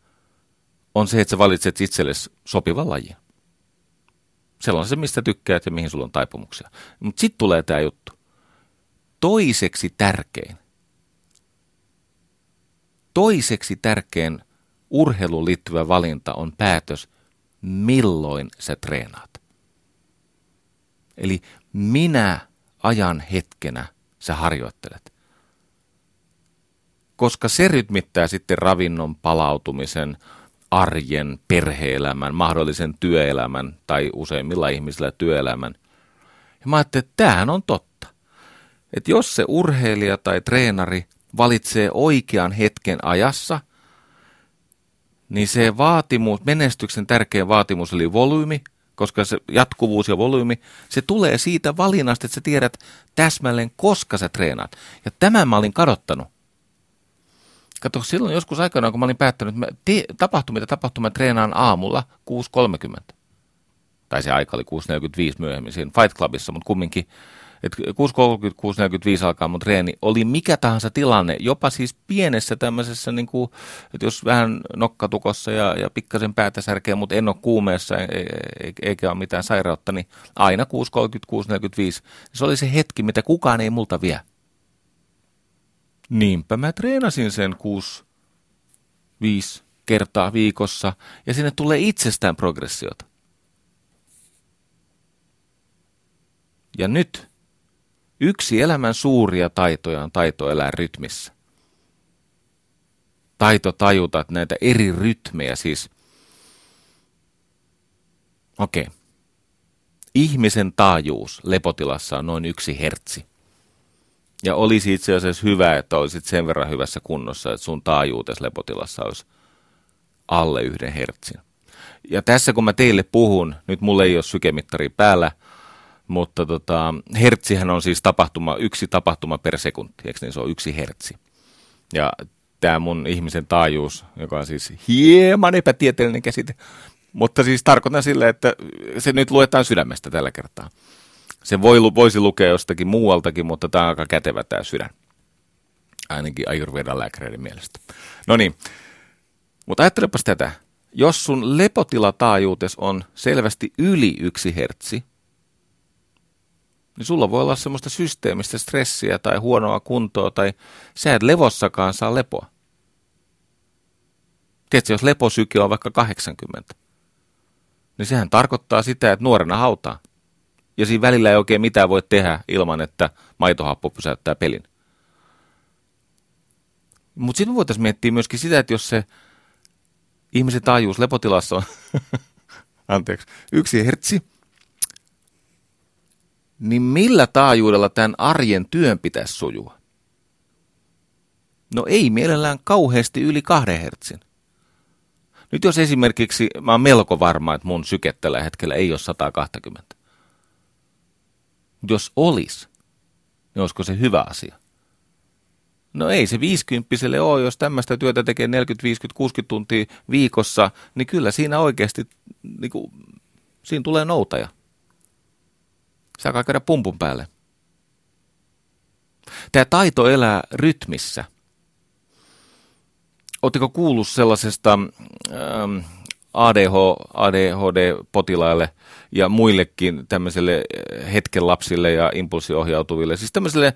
on se, että sä valitset itsellesi sopivan lajin. Sellainen se, mistä tykkäät ja mihin sulla on taipumuksia. Mutta sitten tulee tämä juttu. Toiseksi tärkein Toiseksi tärkein urheiluun liittyvä valinta on päätös, milloin sä treenaat. Eli minä ajan hetkenä sä harjoittelet. Koska se rytmittää sitten ravinnon palautumisen, arjen, perheelämän, mahdollisen työelämän tai useimmilla ihmisillä työelämän. Ja mä ajattelin, että tämähän on totta. Että jos se urheilija tai treenari valitsee oikean hetken ajassa, niin se vaatimus, menestyksen tärkein vaatimus eli volyymi, koska se jatkuvuus ja volyymi, se tulee siitä valinnasta, että sä tiedät täsmälleen, koska sä treenaat. Ja tämän mä olin kadottanut. Kato, silloin joskus aikanaan, kun mä olin päättänyt, että te, tapahtumia tapahtumia treenaan aamulla 6.30. Tai se aika oli 6.45 myöhemmin siinä Fight Clubissa, mutta kumminkin että 6.30, 6.45 alkaa mun treeni, oli mikä tahansa tilanne, jopa siis pienessä tämmöisessä, niin kuin, että jos vähän nokkatukossa ja, ja pikkasen päätä särkeä, mutta en ole kuumeessa e, e, eikä ole mitään sairautta, niin aina 6.30, 6.45. Se oli se hetki, mitä kukaan ei multa vie. Niinpä mä treenasin sen 6 5 kertaa viikossa ja sinne tulee itsestään progressiota. Ja nyt Yksi elämän suuria taitoja on taito elää rytmissä. Taito tajuta näitä eri rytmejä, siis okei. Okay. Ihmisen taajuus lepotilassa on noin yksi hertsi. Ja olisi itse asiassa hyvä, että olisit sen verran hyvässä kunnossa, että sun taajuutes lepotilassa olisi alle yhden hertsin. Ja tässä kun mä teille puhun, nyt mulle ei ole sykemittari päällä – mutta tota, hertsihän on siis tapahtuma, yksi tapahtuma per sekunti, eikö niin se on yksi hertsi. Ja tämä mun ihmisen taajuus, joka on siis hieman epätieteellinen käsite, mutta siis tarkoitan sille, että se nyt luetaan sydämestä tällä kertaa. Se voi, voisi lukea jostakin muualtakin, mutta tämä on aika kätevä tämä sydän. Ainakin Ayurvedan lääkäreiden mielestä. No niin, mutta ajattelepas tätä. Jos sun lepotilataajuutes on selvästi yli yksi hertsi, niin sulla voi olla semmoista systeemistä stressiä tai huonoa kuntoa tai sä et levossakaan saa lepoa. Tiedätkö, jos leposyke on vaikka 80, niin sehän tarkoittaa sitä, että nuorena hautaa. Ja siinä välillä ei oikein mitään voi tehdä ilman, että maitohappo pysäyttää pelin. Mutta sitten voitaisiin miettiä myöskin sitä, että jos se ihmisen taajuus lepotilassa on, anteeksi, yksi hertsi, niin millä taajuudella tämän arjen työn pitäisi sujua? No ei mielellään kauheasti yli kahden hertsin. Nyt jos esimerkiksi, mä oon melko varma, että mun syke tällä hetkellä ei ole 120. Jos olis, niin olisiko se hyvä asia? No ei se 50 ole, jos tämmöistä työtä tekee 40, 50, 60 tuntia viikossa, niin kyllä siinä oikeasti, niin kuin, siinä tulee noutaja. Saa käydä pumpun päälle. Tämä taito elää rytmissä. Oletteko kuullut sellaisesta ähm, ADH, ADHD-potilaille ja muillekin tämmöiselle hetken lapsille ja impulssiohjautuville. Siis tämmöiselle,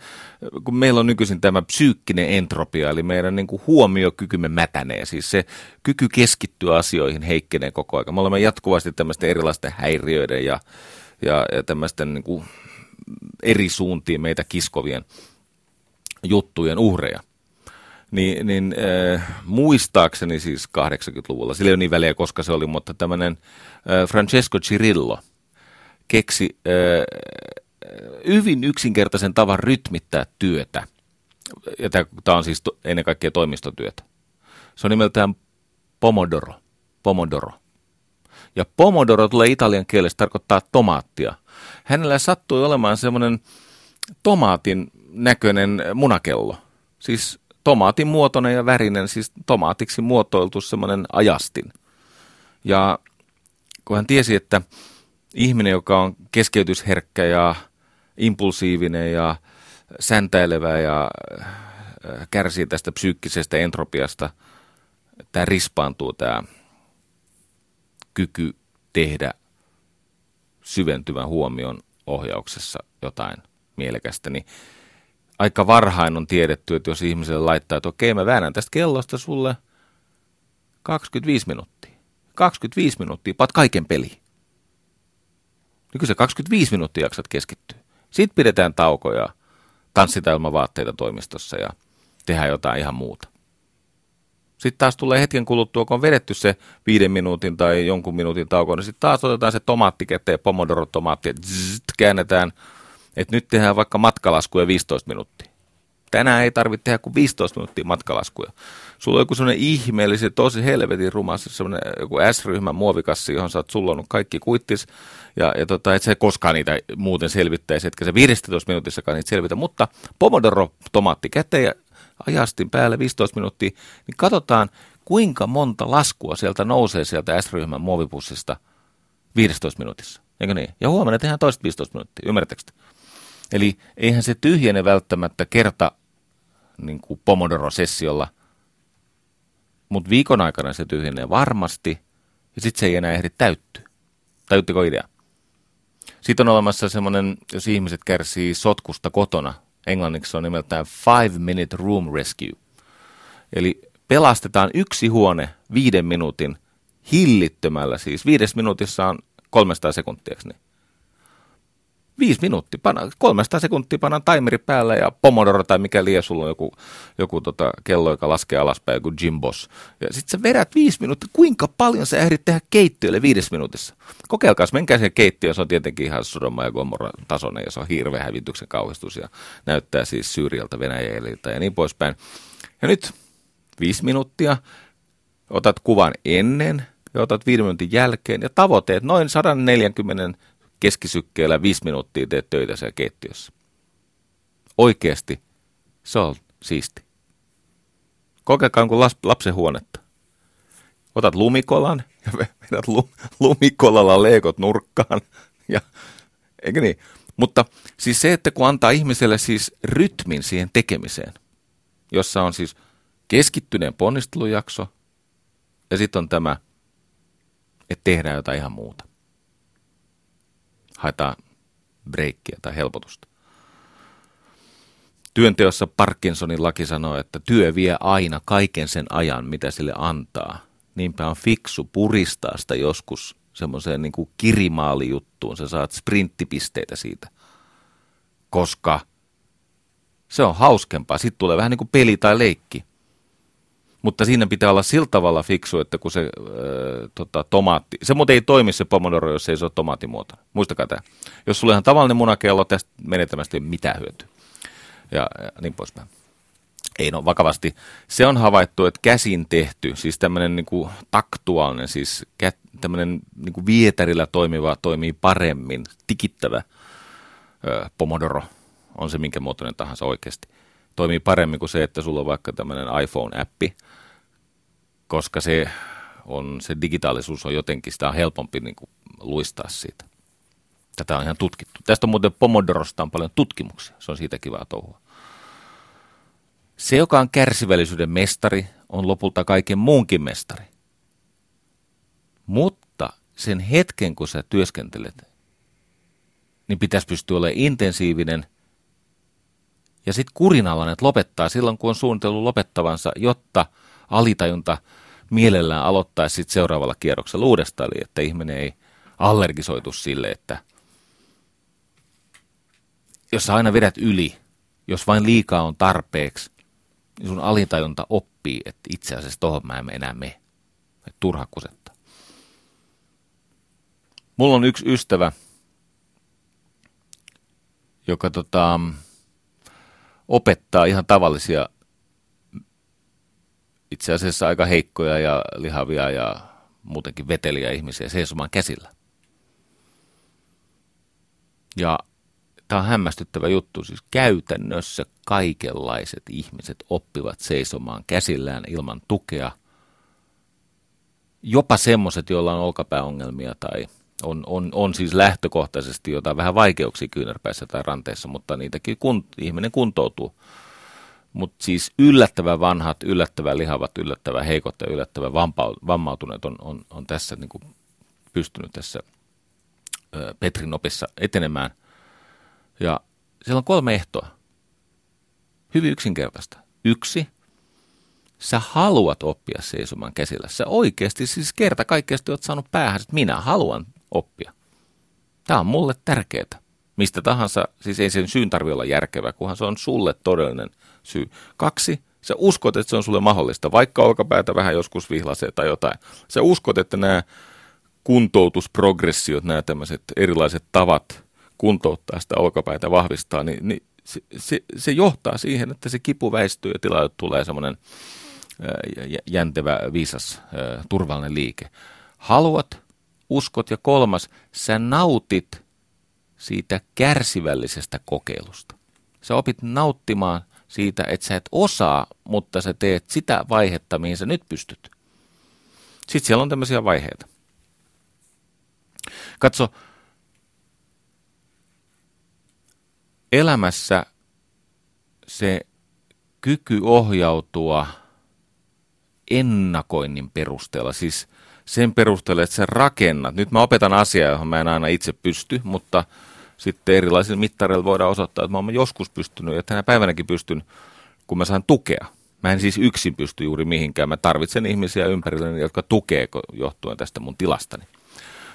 kun meillä on nykyisin tämä psyykkinen entropia, eli meidän niin kuin huomiokykymme mätänee. Siis se kyky keskittyä asioihin heikkenee koko ajan. Me olemme jatkuvasti tämmöisten erilaisten häiriöiden ja, ja, ja tämmöisten niin kuin eri suuntiin meitä kiskovien juttujen uhreja niin, niin äh, muistaakseni siis 80-luvulla, sillä ei ole niin väliä, koska se oli, mutta tämmöinen äh, Francesco Cirillo keksi äh, hyvin yksinkertaisen tavan rytmittää työtä. Ja tämä on siis to, ennen kaikkea toimistotyötä. Se on nimeltään Pomodoro. Pomodoro. Ja Pomodoro tulee italian kielestä tarkoittaa tomaattia. Hänellä sattui olemaan semmoinen tomaatin näköinen munakello. Siis tomaatin muotoinen ja värinen, siis tomaatiksi muotoiltu semmoinen ajastin. Ja kun hän tiesi, että ihminen, joka on keskeytysherkkä ja impulsiivinen ja säntäilevä ja äh, kärsii tästä psyykkisestä entropiasta, tämä rispaantuu tämä kyky tehdä syventyvän huomion ohjauksessa jotain mielekästä, niin aika varhain on tiedetty, että jos ihmiselle laittaa, että okei, mä väännän tästä kellosta sulle 25 minuuttia. 25 minuuttia, pat kaiken peli. Niin kyllä se 25 minuuttia jaksat keskittyä. Sitten pidetään taukoja, tanssitaan ilman vaatteita toimistossa ja tehdään jotain ihan muuta. Sitten taas tulee hetken kuluttua, kun on vedetty se viiden minuutin tai jonkun minuutin tauko, niin sitten taas otetaan se tomaatti käteen, pomodoro-tomaatti, ja zzzt, käännetään – että nyt tehdään vaikka matkalaskuja 15 minuuttia. Tänään ei tarvitse tehdä kuin 15 minuuttia matkalaskuja. Sulla on joku sellainen ihmeellinen, tosi helvetin ruma, sellainen joku S-ryhmän muovikassi, johon sä oot sullonut kaikki kuittis, ja, ja tota, et sä koskaan niitä muuten selvittäisi, etkä se 15 minuutissakaan niitä selvitä, mutta Pomodoro tomaatti käteen ja ajastin päälle 15 minuuttia, niin katsotaan, kuinka monta laskua sieltä nousee sieltä S-ryhmän muovipussista 15 minuutissa. Eikö niin? Ja huomenna tehdään toiset 15 minuuttia, ymmärrättekö? Eli eihän se tyhjene välttämättä kerta niin kuin Pomodoro-sessiolla, mutta viikon aikana se tyhjenee varmasti, ja sitten se ei enää ehdi täyttyä. Tajutteko idea? Sitten on olemassa semmoinen, jos ihmiset kärsii sotkusta kotona, englanniksi on nimeltään Five Minute Room Rescue. Eli pelastetaan yksi huone viiden minuutin hillittömällä, siis viides minuutissa on 300 sekuntia, niin? Viisi minuuttia, pana, 300 sekuntia panan timeri päällä ja Pomodoro tai mikä liian sulla on joku, joku tota kello, joka laskee alaspäin, joku Jimbos. Ja sitten sä vedät viisi minuuttia, kuinka paljon sä ehdit tehdä keittiölle viides minuutissa? Kokeilkaa, menkää siihen keittiöön, se on tietenkin ihan Sodoma ja Gomorra tasoinen ja se on hirveä hävityksen kauhistus ja näyttää siis Syyrialta, Venäjältä ja niin poispäin. Ja nyt viisi minuuttia, otat kuvan ennen ja otat viiden minuutin jälkeen ja tavoitteet noin 140 keskisykkeellä viisi minuuttia teet töitä siellä keittiössä. Oikeasti se on siisti. Kokekaa kuin lapsen huonetta. Otat lumikolan ja vedät lumikolalla leekot nurkkaan. Ja, eikö niin? Mutta siis se, että kun antaa ihmiselle siis rytmin siihen tekemiseen, jossa on siis keskittyneen ponnistelujakso ja sitten on tämä, että tehdään jotain ihan muuta haetaan breikkiä tai helpotusta. Työnteossa Parkinsonin laki sanoo, että työ vie aina kaiken sen ajan, mitä sille antaa. Niinpä on fiksu puristaa sitä joskus semmoiseen niin kuin kirimaalijuttuun. Sä saat sprinttipisteitä siitä, koska se on hauskempaa. Sitten tulee vähän niin kuin peli tai leikki. Mutta siinä pitää olla sillä tavalla fiksu, että kun se äh, tota, tomaatti, se muuten ei toimi se pomodoro, jos ei se ole tomaattimuoto. Muistakaa tämä. Jos sulla on ihan tavallinen munakello, tästä menetelmästä ei ole mitään hyötyä. Ja, ja niin poispäin. Ei no, vakavasti. Se on havaittu, että käsin tehty, siis tämmöinen niin kuin taktuaalinen, siis kä, tämmöinen niin kuin vietärillä toimiva toimii paremmin, tikittävä ö, pomodoro on se minkä muotoinen tahansa oikeasti. Toimii paremmin kuin se, että sulla on vaikka tämmöinen iPhone-appi, koska se, on, se digitaalisuus on jotenkin, sitä on helpompi niin kuin luistaa siitä. Tätä on ihan tutkittu. Tästä on muuten Pomodorosta on paljon tutkimuksia, se on siitä kivaa touhua. Se, joka on kärsivällisyyden mestari, on lopulta kaiken muunkin mestari. Mutta sen hetken, kun sä työskentelet, niin pitäisi pystyä olemaan intensiivinen ja sitten kurinalainen, että lopettaa silloin, kun on suunnitellut lopettavansa, jotta alitajunta mielellään aloittaisi sitten seuraavalla kierroksella uudestaan, eli että ihminen ei allergisoitu sille, että jos sä aina vedät yli, jos vain liikaa on tarpeeksi, niin sun alitajunta oppii, että itse asiassa tohon mä en enää mene. Että turha kusetta. Mulla on yksi ystävä, joka tota, opettaa ihan tavallisia, itse asiassa aika heikkoja ja lihavia ja muutenkin veteliä ihmisiä seisomaan käsillä. Ja tämä on hämmästyttävä juttu. Siis käytännössä kaikenlaiset ihmiset oppivat seisomaan käsillään ilman tukea. Jopa semmoiset, joilla on olkapääongelmia tai on, on, on siis lähtökohtaisesti jotain vähän vaikeuksia kyynärpäissä tai ranteissa, mutta niitäkin kun, ihminen kuntoutuu. Mutta siis yllättävän vanhat, yllättävän lihavat, yllättävän heikot ja yllättävän vammautuneet on, on, on tässä niin kuin pystynyt tässä Petrin opissa etenemään – ja siellä on kolme ehtoa. Hyvin yksinkertaista. Yksi, sä haluat oppia seisomaan käsillä. Sä oikeasti siis kerta kaikkeasti oot saanut päähän, että minä haluan oppia. Tämä on mulle tärkeää. Mistä tahansa, siis ei sen syyn tarvitse olla järkevä, kunhan se on sulle todellinen syy. Kaksi, sä uskot, että se on sulle mahdollista, vaikka olkapäätä vähän joskus vihlasee tai jotain. Sä uskot, että nämä kuntoutusprogressiot, nämä tämmöiset erilaiset tavat kuntouttaa sitä olkapäätä, vahvistaa, niin, niin se, se, se johtaa siihen, että se kipu väistyy ja tilalle tulee semmoinen jäntevä, viisas, turvallinen liike. Haluat, uskot ja kolmas, sä nautit siitä kärsivällisestä kokeilusta. Sä opit nauttimaan siitä, että sä et osaa, mutta sä teet sitä vaihetta, mihin sä nyt pystyt. Sitten siellä on tämmöisiä vaiheita. Katso, elämässä se kyky ohjautua ennakoinnin perusteella, siis sen perusteella, että sä rakennat. Nyt mä opetan asiaa, johon mä en aina itse pysty, mutta sitten erilaisilla mittareilla voidaan osoittaa, että mä oon joskus pystynyt ja tänä päivänäkin pystyn, kun mä saan tukea. Mä en siis yksin pysty juuri mihinkään. Mä tarvitsen ihmisiä ympärilleni, jotka tukee johtuen tästä mun tilastani.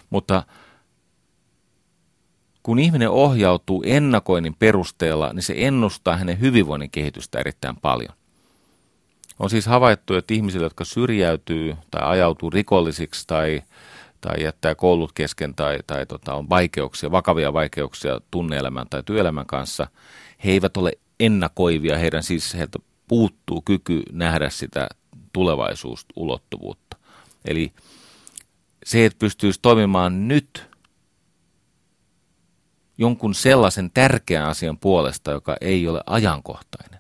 Mutta kun ihminen ohjautuu ennakoinnin perusteella, niin se ennustaa hänen hyvinvoinnin kehitystä erittäin paljon. On siis havaittu, että ihmisille, jotka syrjäytyy tai ajautuu rikollisiksi tai, tai jättää koulut kesken tai, tai tota, on vaikeuksia, vakavia vaikeuksia tunneelämän tai työelämän kanssa, he eivät ole ennakoivia, heidän siis heiltä puuttuu kyky nähdä sitä tulevaisuusulottuvuutta. Eli se, että pystyisi toimimaan nyt – jonkun sellaisen tärkeän asian puolesta, joka ei ole ajankohtainen.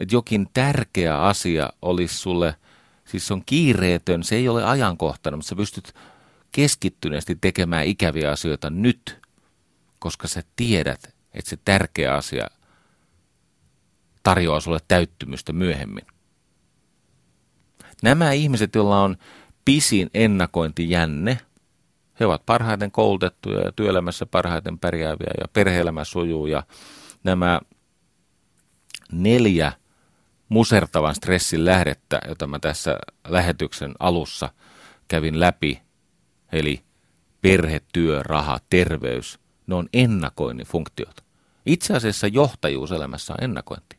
Että jokin tärkeä asia olisi sulle, siis se on kiireetön, se ei ole ajankohtainen, mutta sä pystyt keskittyneesti tekemään ikäviä asioita nyt, koska sä tiedät, että se tärkeä asia tarjoaa sulle täyttymystä myöhemmin. Nämä ihmiset, joilla on pisin ennakointijänne – he ovat parhaiten koulutettuja ja työelämässä parhaiten pärjääviä ja perheelämä sujuu ja nämä neljä musertavan stressin lähdettä, jota mä tässä lähetyksen alussa kävin läpi, eli perhe, työ, raha, terveys, ne on ennakoinnin funktiot. Itse asiassa johtajuus elämässä on ennakointi.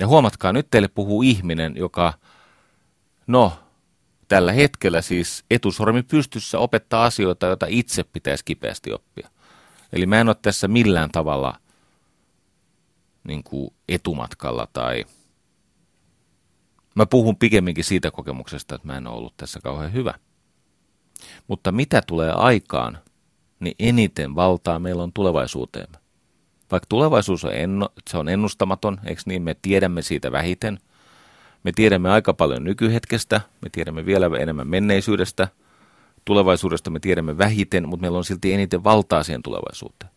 Ja huomatkaa, nyt teille puhuu ihminen, joka, no, tällä hetkellä siis etusormi pystyssä opettaa asioita, joita itse pitäisi kipeästi oppia. Eli mä en ole tässä millään tavalla niin kuin etumatkalla tai mä puhun pikemminkin siitä kokemuksesta, että mä en ole ollut tässä kauhean hyvä. Mutta mitä tulee aikaan, niin eniten valtaa meillä on tulevaisuuteemme. Vaikka tulevaisuus on, enno, se on ennustamaton, eikö niin, me tiedämme siitä vähiten. Me tiedämme aika paljon nykyhetkestä, me tiedämme vielä enemmän menneisyydestä, tulevaisuudesta me tiedämme vähiten, mutta meillä on silti eniten valtaa siihen tulevaisuuteen.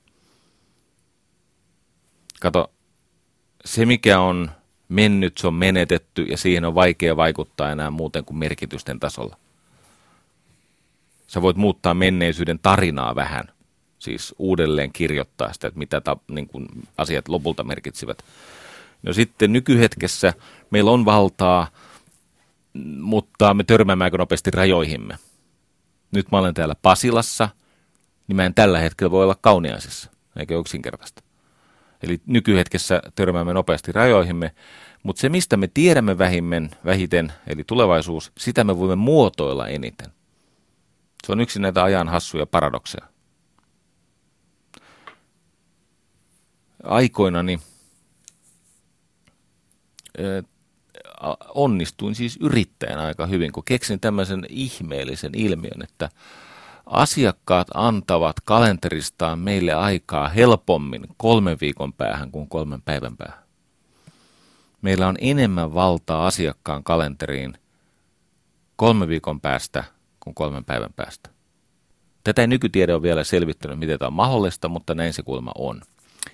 Kato, se mikä on mennyt, se on menetetty ja siihen on vaikea vaikuttaa enää muuten kuin merkitysten tasolla. Sä voit muuttaa menneisyyden tarinaa vähän, siis uudelleen kirjoittaa sitä, että mitä ta, niin kuin asiat lopulta merkitsivät. No sitten nykyhetkessä meillä on valtaa, mutta me törmäämme aika nopeasti rajoihimme. Nyt mä olen täällä Pasilassa, niin mä en tällä hetkellä voi olla kauniaisessa, eikä yksinkertaista. Eli nykyhetkessä törmäämme nopeasti rajoihimme, mutta se mistä me tiedämme vähimmen, vähiten, eli tulevaisuus, sitä me voimme muotoilla eniten. Se on yksi näitä ajan hassuja paradokseja. Aikoinani onnistuin siis yrittäjän aika hyvin, kun keksin tämmöisen ihmeellisen ilmiön, että asiakkaat antavat kalenteristaan meille aikaa helpommin kolmen viikon päähän kuin kolmen päivän päähän. Meillä on enemmän valtaa asiakkaan kalenteriin kolmen viikon päästä kuin kolmen päivän päästä. Tätä ei nykytiede ole vielä selvittänyt, miten tämä on mahdollista, mutta näin se kuulemma on.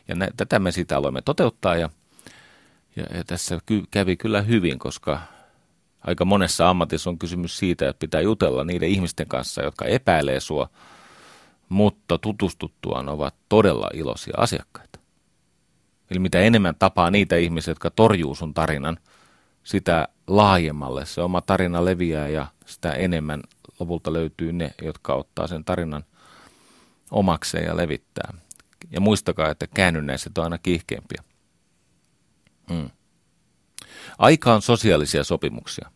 Ja nä- tätä me sitä aloimme toteuttaa ja, ja, ja tässä ky- kävi kyllä hyvin, koska aika monessa ammatissa on kysymys siitä, että pitää jutella niiden ihmisten kanssa, jotka epäilee sua, mutta tutustuttuaan ovat todella iloisia asiakkaita. Eli mitä enemmän tapaa niitä ihmisiä, jotka torjuu sun tarinan, sitä laajemmalle se oma tarina leviää ja sitä enemmän lopulta löytyy ne, jotka ottaa sen tarinan omakseen ja levittää. Ja muistakaa, että käännynnäiset on aina kiihkeämpiä. Hmm. Aika on sosiaalisia sopimuksia.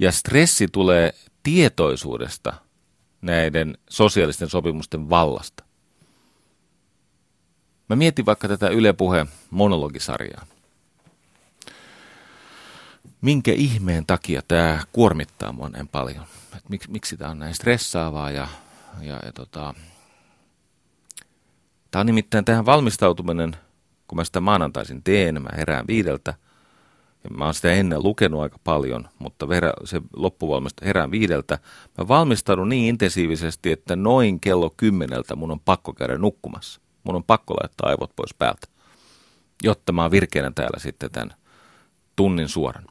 Ja stressi tulee tietoisuudesta näiden sosiaalisten sopimusten vallasta. Mä mietin vaikka tätä Yle Puhe monologisarjaa. Minkä ihmeen takia tämä kuormittaa näin paljon? Et mik, miksi tämä on näin stressaavaa ja, ja, ja tota... Tämä on nimittäin tähän valmistautuminen, kun mä sitä maanantaisin teen, mä herään viideltä – ja mä oon sitä ennen lukenut aika paljon, mutta se loppuvalmista herään viideltä. Mä valmistaudun niin intensiivisesti, että noin kello kymmeneltä mun on pakko käydä nukkumassa. Mun on pakko laittaa aivot pois päältä, jotta mä oon virkeänä täällä sitten tämän tunnin suoran.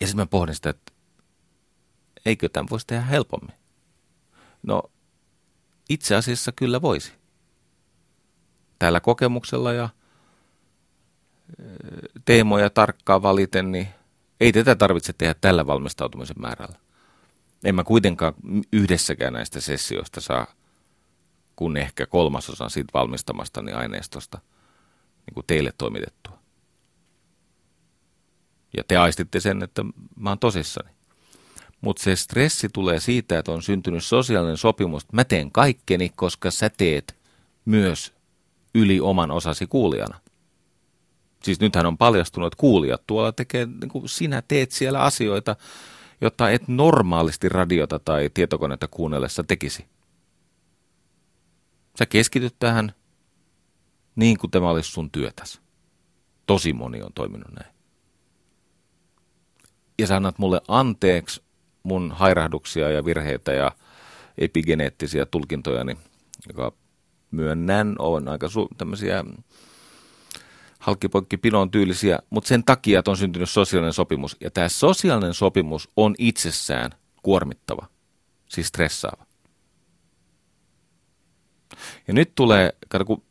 Ja sitten mä pohdin sitä, että eikö tämän voisi tehdä helpommin. No, itse asiassa kyllä voisi. Tällä kokemuksella ja teemoja tarkkaan valiten, niin ei tätä tarvitse tehdä tällä valmistautumisen määrällä. En mä kuitenkaan yhdessäkään näistä sessioista saa kun ehkä kolmasosan siitä valmistamastani aineistosta niin kuin teille toimitettua. Ja te aistitte sen, että mä oon tosissani. Mutta se stressi tulee siitä, että on syntynyt sosiaalinen sopimus. Mä teen kaikkeni, koska sä teet myös yli oman osasi kuulijana siis nythän on paljastunut, että kuulijat tuolla tekee, niin kuin sinä teet siellä asioita, jotta et normaalisti radiota tai tietokonetta kuunnellessa tekisi. Sä keskityt tähän niin kuin tämä olisi sun työtäs. Tosi moni on toiminut näin. Ja sä annat mulle anteeksi mun hairahduksia ja virheitä ja epigeneettisiä tulkintojani, joka myönnän on aika su- tämmöisiä halkkipoikki pinon tyylisiä, mutta sen takia, että on syntynyt sosiaalinen sopimus. Ja tämä sosiaalinen sopimus on itsessään kuormittava, siis stressaava. Ja nyt tulee, kato kun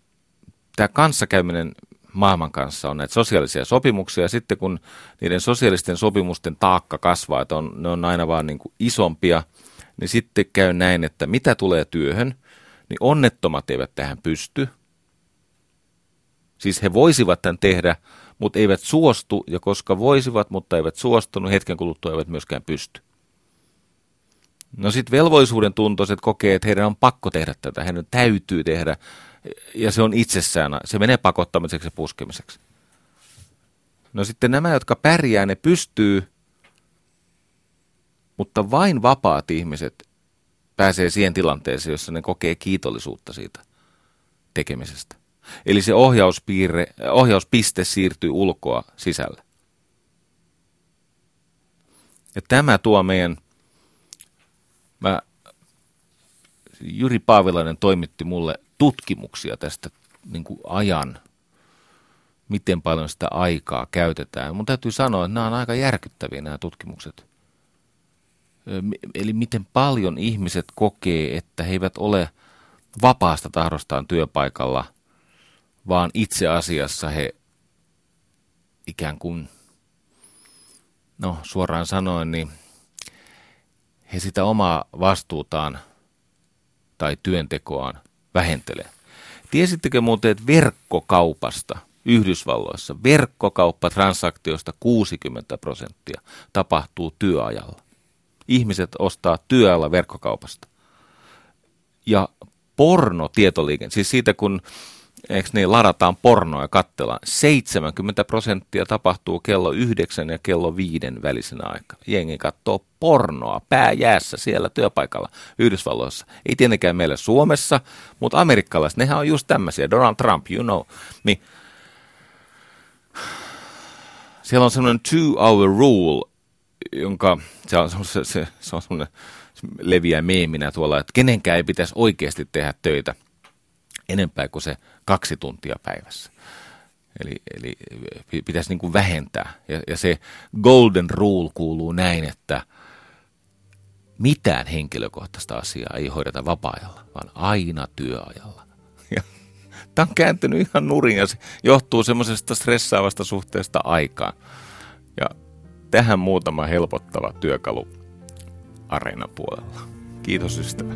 tämä kanssakäyminen maailman kanssa on näitä sosiaalisia sopimuksia, ja sitten kun niiden sosiaalisten sopimusten taakka kasvaa, että on, ne on aina vaan niin kuin isompia, niin sitten käy näin, että mitä tulee työhön, niin onnettomat eivät tähän pysty – Siis he voisivat tämän tehdä, mutta eivät suostu, ja koska voisivat, mutta eivät suostunut, hetken kuluttua eivät myöskään pysty. No sitten velvollisuuden tuntoiset kokee, että heidän on pakko tehdä tätä, heidän täytyy tehdä, ja se on itsessään, se menee pakottamiseksi ja puskemiseksi. No sitten nämä, jotka pärjää, ne pystyy, mutta vain vapaat ihmiset pääsee siihen tilanteeseen, jossa ne kokee kiitollisuutta siitä tekemisestä. Eli se ohjauspiirre, ohjauspiste siirtyy ulkoa sisälle. Ja tämä tuo meidän, mä, Jyri Paavilainen toimitti mulle tutkimuksia tästä niin kuin ajan, miten paljon sitä aikaa käytetään. Mun täytyy sanoa, että nämä on aika järkyttäviä nämä tutkimukset. Eli miten paljon ihmiset kokee, että he eivät ole vapaasta tahdostaan työpaikalla, vaan itse asiassa he ikään kuin, no suoraan sanoen, niin he sitä omaa vastuutaan tai työntekoaan vähentelee. Tiesittekö muuten, että verkkokaupasta Yhdysvalloissa verkkokauppatransaktioista 60 prosenttia tapahtuu työajalla? Ihmiset ostaa työajalla verkkokaupasta. Ja porno tietoliikenne, siis siitä kun eikö niin, ladataan pornoa ja katsellaan. 70 prosenttia tapahtuu kello 9 ja kello 5 välisenä aikana. Jengi katsoo pornoa pääjäässä siellä työpaikalla Yhdysvalloissa. Ei tietenkään meillä Suomessa, mutta amerikkalaiset, nehän on just tämmöisiä. Donald Trump, you know. Niin, siellä on semmoinen two-hour rule, jonka se on, se, se, se on semmoinen leviää meeminä tuolla, että kenenkään ei pitäisi oikeasti tehdä töitä enempää kuin se kaksi tuntia päivässä. Eli, eli pitäisi niin kuin vähentää. Ja, ja se golden rule kuuluu näin, että mitään henkilökohtaista asiaa ei hoideta vapaa-ajalla, vaan aina työajalla. Ja tämä on kääntynyt ihan nurin ja se johtuu semmoisesta stressaavasta suhteesta aikaan. Ja tähän muutama helpottava työkalu puolella. Kiitos ystävä.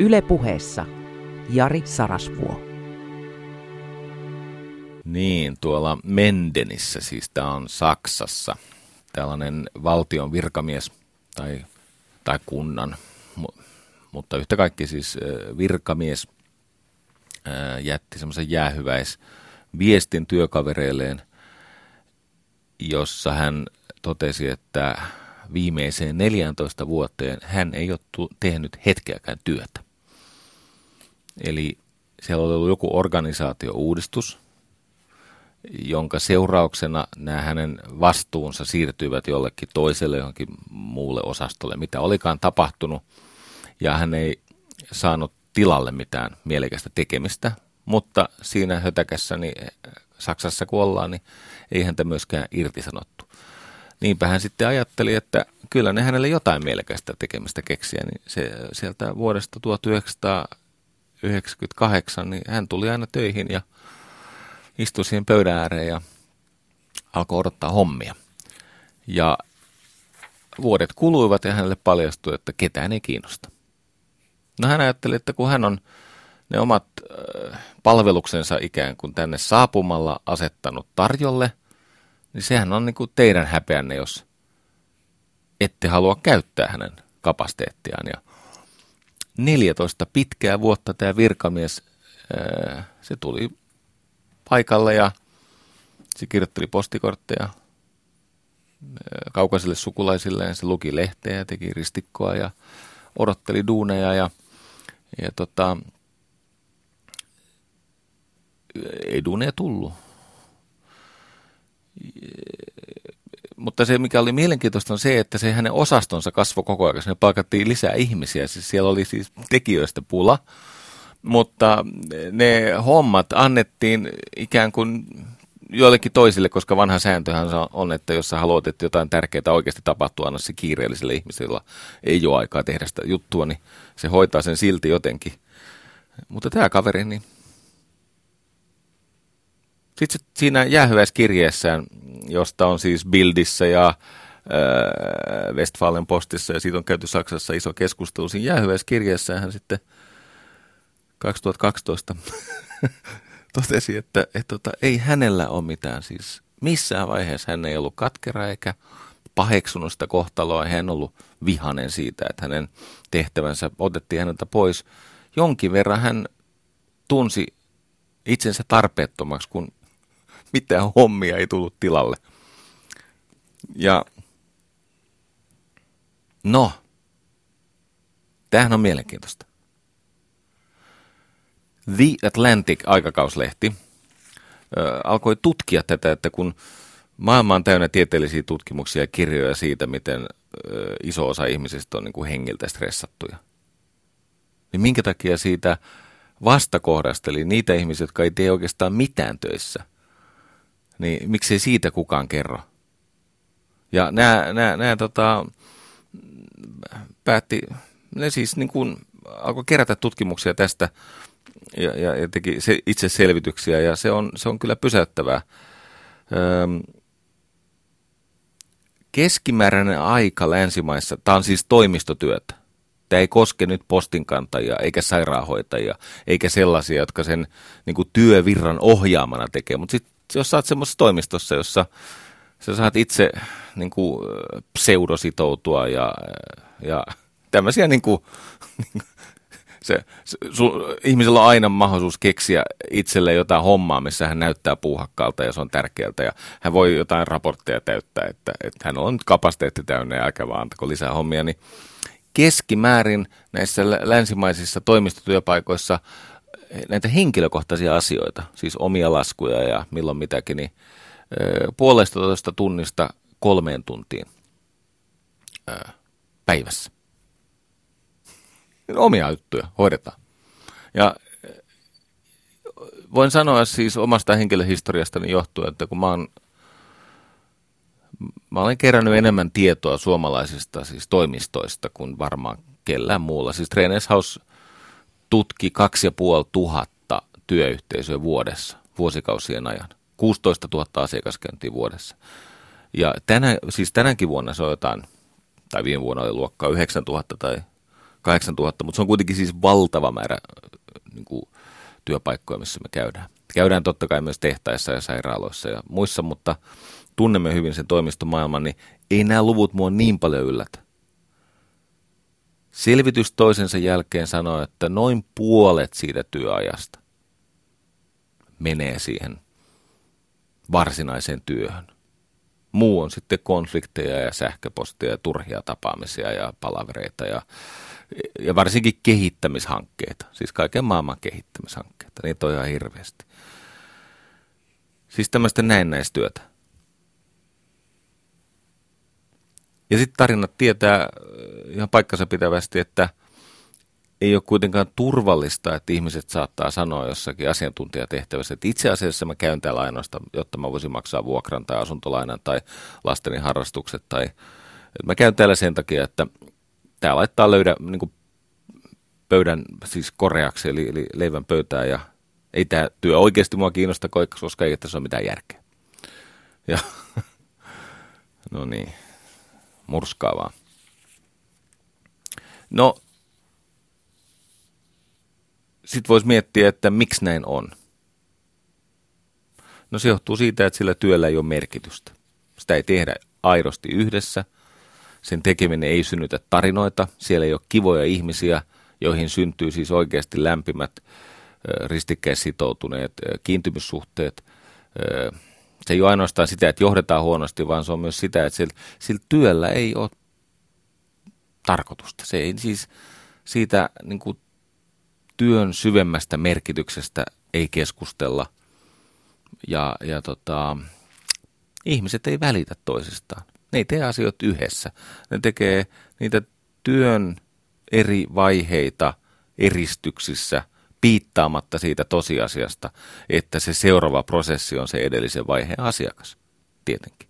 Yle puheessa Jari Sarasvuo. Niin, tuolla Mendenissä, siis tämä on Saksassa, tällainen valtion virkamies tai, tai kunnan, mutta yhtä kaikki siis virkamies jätti semmoisen jäähyväis viestin työkavereilleen, jossa hän totesi, että viimeiseen 14 vuoteen hän ei ole tehnyt hetkeäkään työtä. Eli siellä oli ollut joku organisaatiouudistus, jonka seurauksena nämä hänen vastuunsa siirtyivät jollekin toiselle, johonkin muulle osastolle, mitä olikaan tapahtunut. Ja hän ei saanut tilalle mitään mielekästä tekemistä, mutta siinä hötäkässä, niin Saksassa kun ollaan, niin ei häntä myöskään irtisanottu. Niinpä hän sitten ajatteli, että kyllä ne hänelle jotain mielekästä tekemistä keksiä, niin se, sieltä vuodesta 1998, niin hän tuli aina töihin ja istui siihen pöydän ääreen ja alkoi odottaa hommia. Ja vuodet kuluivat ja hänelle paljastui, että ketään ei kiinnosta. No hän ajatteli, että kun hän on ne omat äh, palveluksensa ikään kuin tänne saapumalla asettanut tarjolle, niin sehän on niin kuin teidän häpeänne, jos ette halua käyttää hänen kapasiteettiaan. Ja 14 pitkää vuotta tämä virkamies, se tuli paikalle ja se kirjoitteli postikortteja kaukaisille sukulaisilleen, se luki lehteä ja teki ristikkoa ja odotteli duuneja ja, ja tota, ei duuneja tullut mutta se, mikä oli mielenkiintoista, on se, että se hänen osastonsa kasvoi koko ajan. Ne palkattiin lisää ihmisiä. Siis siellä oli siis tekijöistä pula, mutta ne hommat annettiin ikään kuin joillekin toisille, koska vanha sääntöhän on, että jos sä haluat, että jotain tärkeää oikeasti tapahtuu, anna se kiireelliselle ihmiselle, jolla ei ole aikaa tehdä sitä juttua, niin se hoitaa sen silti jotenkin. Mutta tämä kaveri, niin sitten siinä jäähyväiskirjeessään, josta on siis Bildissä ja äh, Westfalen postissa ja siitä on käyty Saksassa iso keskustelu. Siinä jäähyväiskirjeessään hän sitten 2012 totesi, että, että, että tota, ei hänellä ole mitään siis missään vaiheessa hän ei ollut katkera eikä paheksunut sitä kohtaloa. Hän ollut vihanen siitä, että hänen tehtävänsä otettiin häneltä pois. Jonkin verran hän tunsi itsensä tarpeettomaksi, kun mitään hommia ei tullut tilalle. Ja no, tämähän on mielenkiintoista. The Atlantic-aikakauslehti ö, alkoi tutkia tätä, että kun maailma on täynnä tieteellisiä tutkimuksia ja kirjoja siitä, miten ö, iso osa ihmisistä on niin kuin hengiltä stressattuja, niin minkä takia siitä vastakohdasta, eli niitä ihmisiä, jotka ei tee oikeastaan mitään töissä, niin miksei siitä kukaan kerro? Ja nämä, nämä, nämä tota, päätti, ne siis niin kuin alkoi kerätä tutkimuksia tästä ja, ja, ja teki se, itse selvityksiä ja se on, se on kyllä pysäyttävää. Öm, keskimääräinen aika länsimaissa, tämä on siis toimistotyötä. Tämä ei koske nyt postinkantajia, eikä sairaanhoitajia, eikä sellaisia, jotka sen niin kuin työvirran ohjaamana tekee. Mutta sitten jos saat semmoisessa toimistossa, jossa sä saat itse niin kuin, pseudositoutua ja, ja tämmöisiä niin kuin, se, se sul, ihmisellä on aina mahdollisuus keksiä itselle jotain hommaa, missä hän näyttää puuhakkaalta ja se on tärkeältä. Ja hän voi jotain raportteja täyttää, että, että hän on nyt kapasiteetti täynnä ja aika vaan antako lisää hommia, niin keskimäärin näissä länsimaisissa toimistotyöpaikoissa näitä henkilökohtaisia asioita, siis omia laskuja ja milloin mitäkin, niin puolesta toista tunnista kolmeen tuntiin päivässä. Omia juttuja hoidetaan. Ja voin sanoa siis omasta henkilöhistoriastani johtuen, että kun mä oon mä olen kerännyt enemmän tietoa suomalaisista siis toimistoista kuin varmaan kellään muulla. Siis Trainers House tutki 2500 työyhteisöä vuodessa, vuosikausien ajan. 16 000 asiakaskäyntiä vuodessa. Ja tänä, siis tänäkin vuonna se on jotain, tai viime vuonna oli luokkaa 9000 tai 8000, mutta se on kuitenkin siis valtava määrä niin kuin, työpaikkoja, missä me käydään. Käydään totta kai myös tehtaissa ja sairaaloissa ja muissa, mutta tunnemme hyvin sen toimistomaailman, niin ei nämä luvut mua niin paljon yllätä. Selvitys toisensa jälkeen sanoo, että noin puolet siitä työajasta menee siihen varsinaiseen työhön. Muu on sitten konflikteja ja sähköpostia ja turhia tapaamisia ja palavereita ja, ja varsinkin kehittämishankkeita. Siis kaiken maailman kehittämishankkeita. Niitä on ihan hirveästi. Siis tämmöistä näennäistyötä. Ja sitten tarinat tietää äh, ihan paikkansa pitävästi, että ei ole kuitenkaan turvallista, että ihmiset saattaa sanoa jossakin asiantuntijatehtävässä, että itse asiassa mä käyn täällä ainoastaan, jotta mä voisin maksaa vuokran tai asuntolainan tai lasteni harrastukset. Tai, että mä käyn täällä sen takia, että tämä laittaa löydä niin kuin pöydän siis koreaksi, eli, eli leivän pöytään ja ei tämä työ oikeasti mua kiinnosta, koska ei tässä ole mitään järkeä. Ja, no niin murskaavaa. No, sitten voisi miettiä, että miksi näin on. No se johtuu siitä, että sillä työllä ei ole merkitystä. Sitä ei tehdä aidosti yhdessä. Sen tekeminen ei synnytä tarinoita. Siellä ei ole kivoja ihmisiä, joihin syntyy siis oikeasti lämpimät, ristikkäissitoutuneet kiintymyssuhteet, se ei ole ainoastaan sitä, että johdetaan huonosti, vaan se on myös sitä, että sillä, sillä työllä ei ole tarkoitusta. Se ei siis siitä niin kuin, työn syvemmästä merkityksestä ei keskustella. Ja, ja tota, ihmiset ei välitä toisistaan. Ne ei tee asioita yhdessä. Ne tekee niitä työn eri vaiheita eristyksissä – piittaamatta siitä tosiasiasta, että se seuraava prosessi on se edellisen vaiheen asiakas, tietenkin.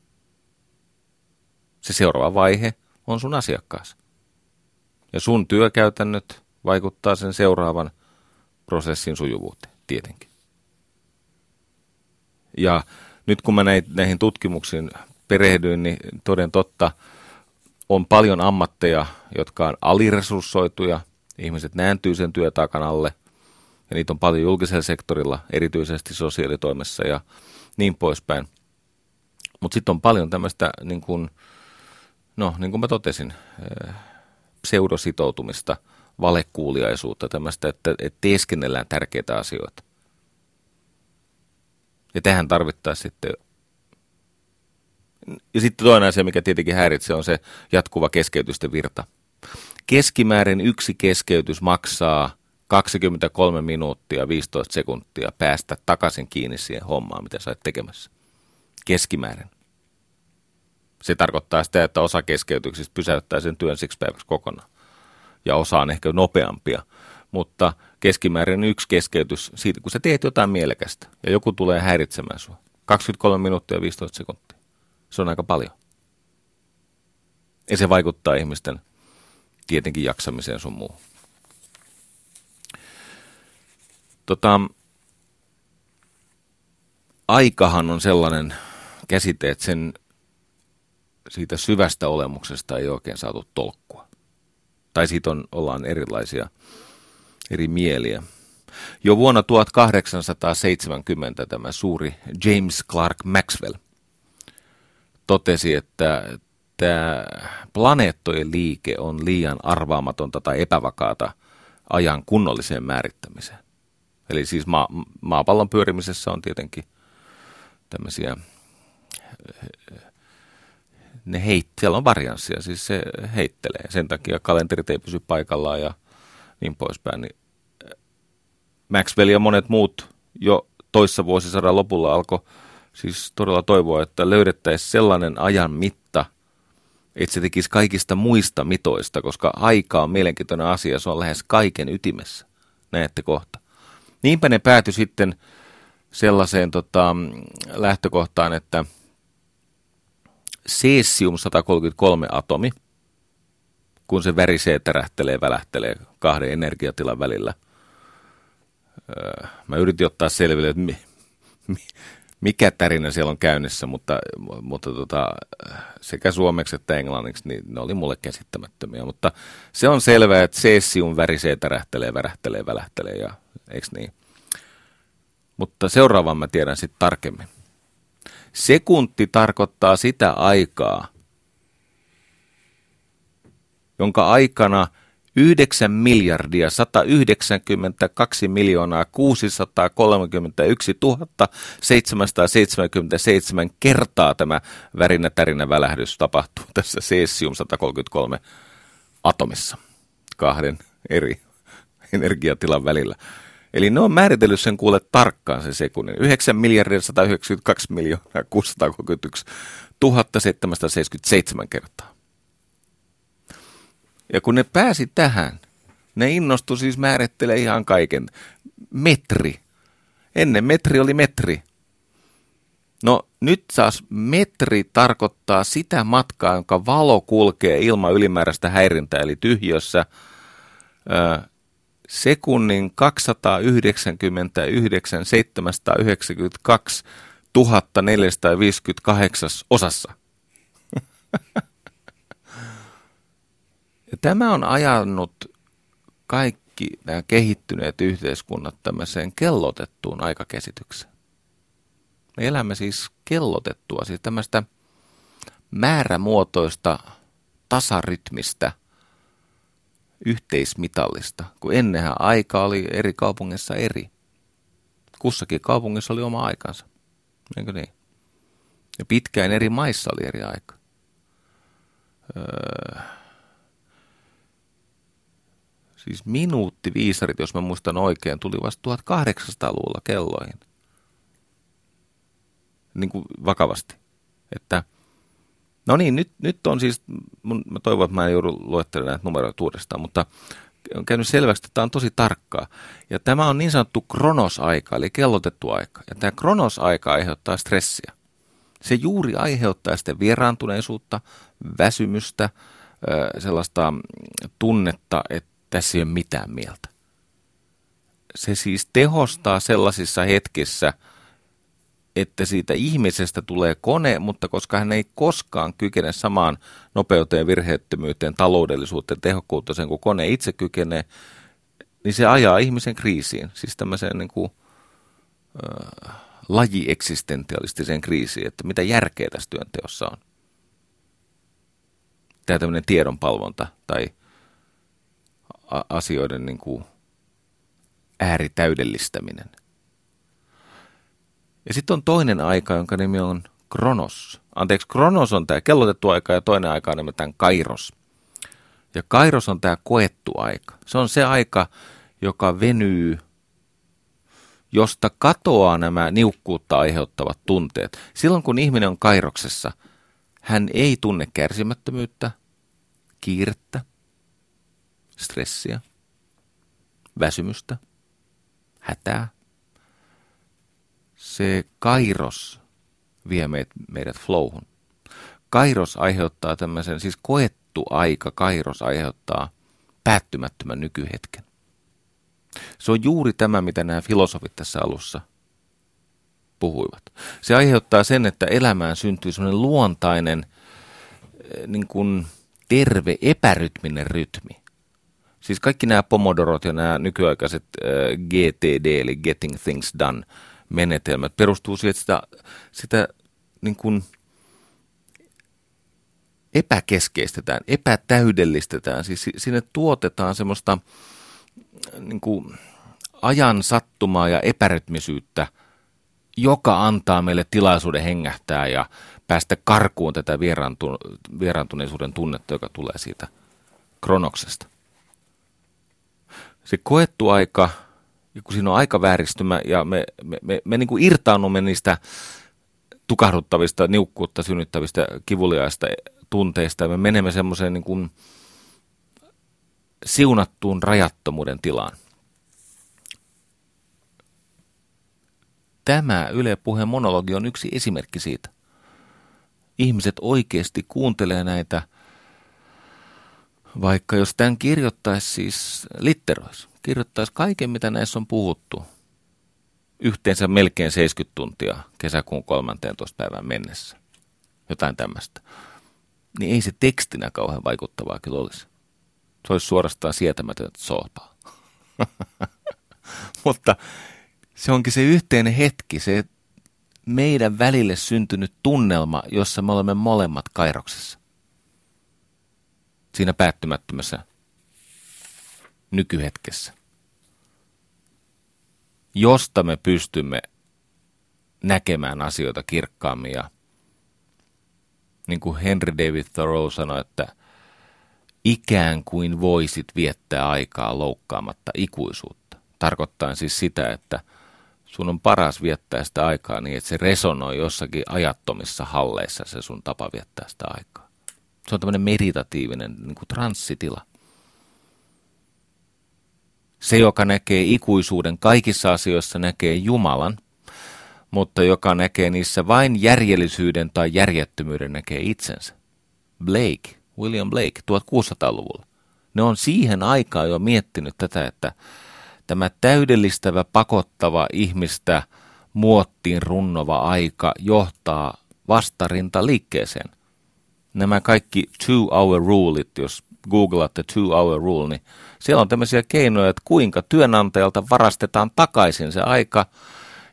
Se seuraava vaihe on sun asiakkaas. Ja sun työkäytännöt vaikuttaa sen seuraavan prosessin sujuvuuteen, tietenkin. Ja nyt kun mä näihin tutkimuksiin perehdyin, niin toden totta on paljon ammatteja, jotka on aliresurssoituja. Ihmiset nääntyy sen työtaakan alle ja niitä on paljon julkisella sektorilla, erityisesti sosiaalitoimessa ja niin poispäin. Mutta sitten on paljon tämmöistä, niin kuin, no niin kuin mä totesin, eh, pseudositoutumista, valekuuliaisuutta, tämmöistä, että, että teeskennellään tärkeitä asioita. Ja tähän tarvittaisiin sitten ja sitten toinen asia, mikä tietenkin häiritsee, on se jatkuva keskeytysten virta. Keskimäärin yksi keskeytys maksaa 23 minuuttia 15 sekuntia päästä takaisin kiinni siihen hommaan, mitä sä oot tekemässä. Keskimäärin. Se tarkoittaa sitä, että osa keskeytyksistä pysäyttää sen työn siksi päiväksi kokonaan. Ja osa on ehkä nopeampia. Mutta keskimäärin yksi keskeytys siitä, kun sä teet jotain mielekästä ja joku tulee häiritsemään sua. 23 minuuttia 15 sekuntia. Se on aika paljon. Ja se vaikuttaa ihmisten tietenkin jaksamiseen sun muuhun. Tota, aikahan on sellainen käsite, että sen siitä syvästä olemuksesta ei oikein saatu tolkkua. Tai siitä on, ollaan erilaisia eri mieliä. Jo vuonna 1870 tämä suuri James Clark Maxwell totesi, että tämä planeettojen liike on liian arvaamatonta tai epävakaata ajan kunnolliseen määrittämiseen. Eli siis maa, maapallon pyörimisessä on tietenkin tämmöisiä, ne heit, siellä on varianssia, siis se heittelee. Sen takia kalenterit ei pysy paikallaan ja niin poispäin. Niin Maxwell ja monet muut jo toissa vuosisadan lopulla alkoi siis todella toivoa, että löydettäisiin sellainen ajan mitta, että se tekisi kaikista muista mitoista, koska aika on mielenkiintoinen asia, se on lähes kaiken ytimessä. Näette kohta. Niinpä ne päätyi sitten sellaiseen tota, lähtökohtaan, että cesium-133 atomi, kun se värisee, tärähtelee, välähtelee kahden energiatilan välillä. Öö, mä yritin ottaa selville, että mi, mi, mikä tärinä siellä on käynnissä, mutta, mutta tota, sekä suomeksi että englanniksi niin ne oli mulle käsittämättömiä. Mutta se on selvää, että cesium värisee, tärähtelee, värähtelee, välähtelee ja eikö niin? Mutta seuraavan mä tiedän sitten tarkemmin. Sekunti tarkoittaa sitä aikaa, jonka aikana – 9 miljardia 192 miljoonaa 631 777 kertaa tämä värinä tärinä välähdys tapahtuu tässä cesium 133 atomissa kahden eri energiatilan välillä. Eli ne on määritellyt sen kuule tarkkaan se sekunnin. 9 miljardia 192 miljoonaa 631 1777 kertaa. Ja kun ne pääsi tähän, ne innostu siis määrittelee ihan kaiken. Metri. Ennen metri oli metri. No nyt taas metri tarkoittaa sitä matkaa, jonka valo kulkee ilman ylimääräistä häirintää, eli tyhjössä sekunnin 299 792 1458 osassa. Tämä on ajanut kaikki nämä kehittyneet yhteiskunnat tämmöiseen kellotettuun aikakäsitykseen. Me elämme siis kellotettua, siis tämmöistä määrämuotoista tasarytmistä, yhteismitallista, kun ennenhän aika oli eri kaupungissa eri. Kussakin kaupungissa oli oma aikansa, eikö niin? Ja pitkään eri maissa oli eri aika. Öö, siis minuuttiviisarit, jos mä muistan oikein, tuli vasta 1800-luvulla kelloihin. Niin kuin vakavasti. Että, no niin, nyt, nyt on siis, mun, mä toivon, että mä en joudu luettelemaan näitä numeroita uudestaan, mutta on käynyt selväksi, että tämä on tosi tarkkaa. Ja tämä on niin sanottu kronosaika, eli kellotettu aika. Ja tämä kronosaika aiheuttaa stressiä. Se juuri aiheuttaa sitten vieraantuneisuutta, väsymystä, sellaista tunnetta, että tässä ei ole mitään mieltä. Se siis tehostaa sellaisissa hetkissä, että siitä ihmisestä tulee kone, mutta koska hän ei koskaan kykene samaan nopeuteen, virheettömyyteen, taloudellisuuteen, tehokkuuteen kuin kone itse kykenee, niin se ajaa ihmisen kriisiin, siis tämmöiseen niin kuin, äh, lajieksistentialistiseen kriisiin, että mitä järkeä tässä työnteossa on. Tämä tämmöinen tiedonpalvonta tai asioiden niin kuin ääritäydellistäminen. Ja sitten on toinen aika, jonka nimi on Kronos. Anteeksi, Kronos on tämä kellotettu aika ja toinen aika on nimittäin Kairos. Ja Kairos on tämä koettu aika. Se on se aika, joka venyy, josta katoaa nämä niukkuutta aiheuttavat tunteet. Silloin kun ihminen on Kairoksessa, hän ei tunne kärsimättömyyttä, kiirettä, stressiä, väsymystä, hätää. Se kairos vie meidät flowhun. Kairos aiheuttaa tämmöisen, siis koettu aika, kairos aiheuttaa päättymättömän nykyhetken. Se on juuri tämä, mitä nämä filosofit tässä alussa puhuivat. Se aiheuttaa sen, että elämään syntyy semmoinen luontainen, eh, niin kuin terve, epärytminen rytmi. Siis kaikki nämä pomodorot ja nämä nykyaikaiset äh, GTD, eli Getting Things Done menetelmät, perustuu siihen, että sitä, sitä niin kuin epäkeskeistetään, epätäydellistetään. Siis sinne tuotetaan semmoista niin kuin ajan sattumaa ja epärytmisyyttä, joka antaa meille tilaisuuden hengähtää ja päästä karkuun tätä vieraantu, vieraantuneisuuden tunnetta, joka tulee siitä kronoksesta se koettu aika, kun siinä on aika vääristymä ja me, me, me, me niin kuin irtaannumme niistä tukahduttavista, niukkuutta synnyttävistä, kivuliaista tunteista ja me menemme semmoiseen niin kuin siunattuun rajattomuuden tilaan. Tämä Yle Puheen monologi on yksi esimerkki siitä. Ihmiset oikeasti kuuntelee näitä vaikka jos tämän kirjoittaisi siis litterois, kirjoittaisi kaiken mitä näissä on puhuttu, yhteensä melkein 70 tuntia kesäkuun 13. päivän mennessä, jotain tämmöistä, niin ei se tekstinä kauhean vaikuttavaa kyllä olisi. Se olisi suorastaan sietämätöntä soopaa. Mutta se onkin se yhteinen hetki, se meidän välille syntynyt tunnelma, jossa me olemme molemmat kairoksessa siinä päättymättömässä nykyhetkessä, josta me pystymme näkemään asioita kirkkaammin ja niin kuin Henry David Thoreau sanoi, että ikään kuin voisit viettää aikaa loukkaamatta ikuisuutta. Tarkoittaa siis sitä, että sun on paras viettää sitä aikaa niin, että se resonoi jossakin ajattomissa halleissa se sun tapa viettää sitä aikaa. Se on tämmöinen meditatiivinen niin kuin transsitila. Se, joka näkee ikuisuuden kaikissa asioissa, näkee Jumalan, mutta joka näkee niissä vain järjellisyyden tai järjettömyyden, näkee itsensä. Blake, William Blake, 1600-luvulla. Ne on siihen aikaan jo miettinyt tätä, että tämä täydellistävä, pakottava ihmistä muottiin runnova aika johtaa vastarinta liikkeeseen nämä kaikki two-hour rulet, jos googlaatte two-hour rule, niin siellä on tämmöisiä keinoja, että kuinka työnantajalta varastetaan takaisin se aika,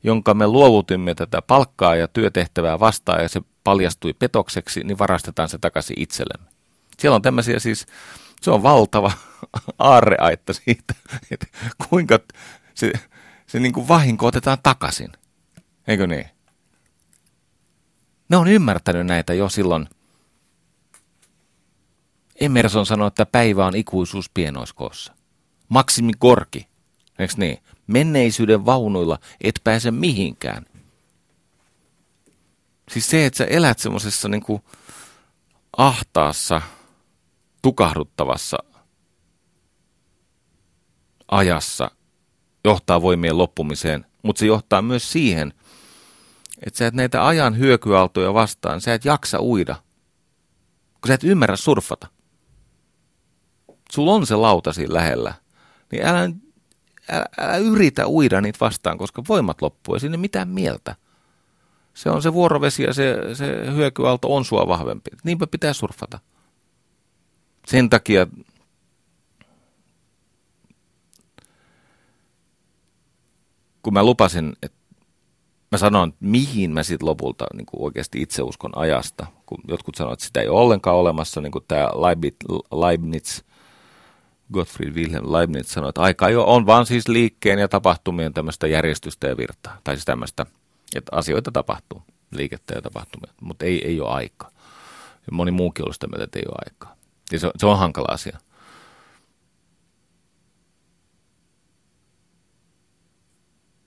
jonka me luovutimme tätä palkkaa ja työtehtävää vastaan ja se paljastui petokseksi, niin varastetaan se takaisin itsellemme. Siellä on tämmöisiä siis, se on valtava aarreaitta siitä, että kuinka se, se niin kuin vahinko otetaan takaisin. Eikö niin? Ne on ymmärtänyt näitä jo silloin Emerson sanoi, että päivä on ikuisuus pienoiskoossa. Maksimi Korki, eikö niin? Menneisyyden vaunuilla et pääse mihinkään. Siis se, että sä elät semmoisessa niin ahtaassa, tukahduttavassa ajassa, johtaa voimien loppumiseen, mutta se johtaa myös siihen, että sä et näitä ajan hyökyaaltoja vastaan, sä et jaksa uida, kun sä et ymmärrä surfata sulla on se lauta siinä lähellä, niin älä, älä, älä yritä uida niitä vastaan, koska voimat loppuu ja sinne mitään mieltä. Se on se vuorovesi ja se, se hyökyaalto on sua vahvempi. Niinpä pitää surfata. Sen takia kun mä lupasin, että mä sanoin, mihin mä sitten lopulta niin kuin oikeasti itse uskon ajasta, kun jotkut sanoivat, että sitä ei ole ollenkaan olemassa, niin kuin tämä Leibniz Gottfried Wilhelm Leibniz sanoi, että aika jo on vaan siis liikkeen ja tapahtumien tämmöistä järjestystä ja virtaa, tai siis tämmöistä Että asioita tapahtuu, liikettä ja tapahtumia, mutta ei, ei ole aikaa. Ja moni muukin on sitä mieltä, että ei ole aikaa. Ja se, se on hankala asia.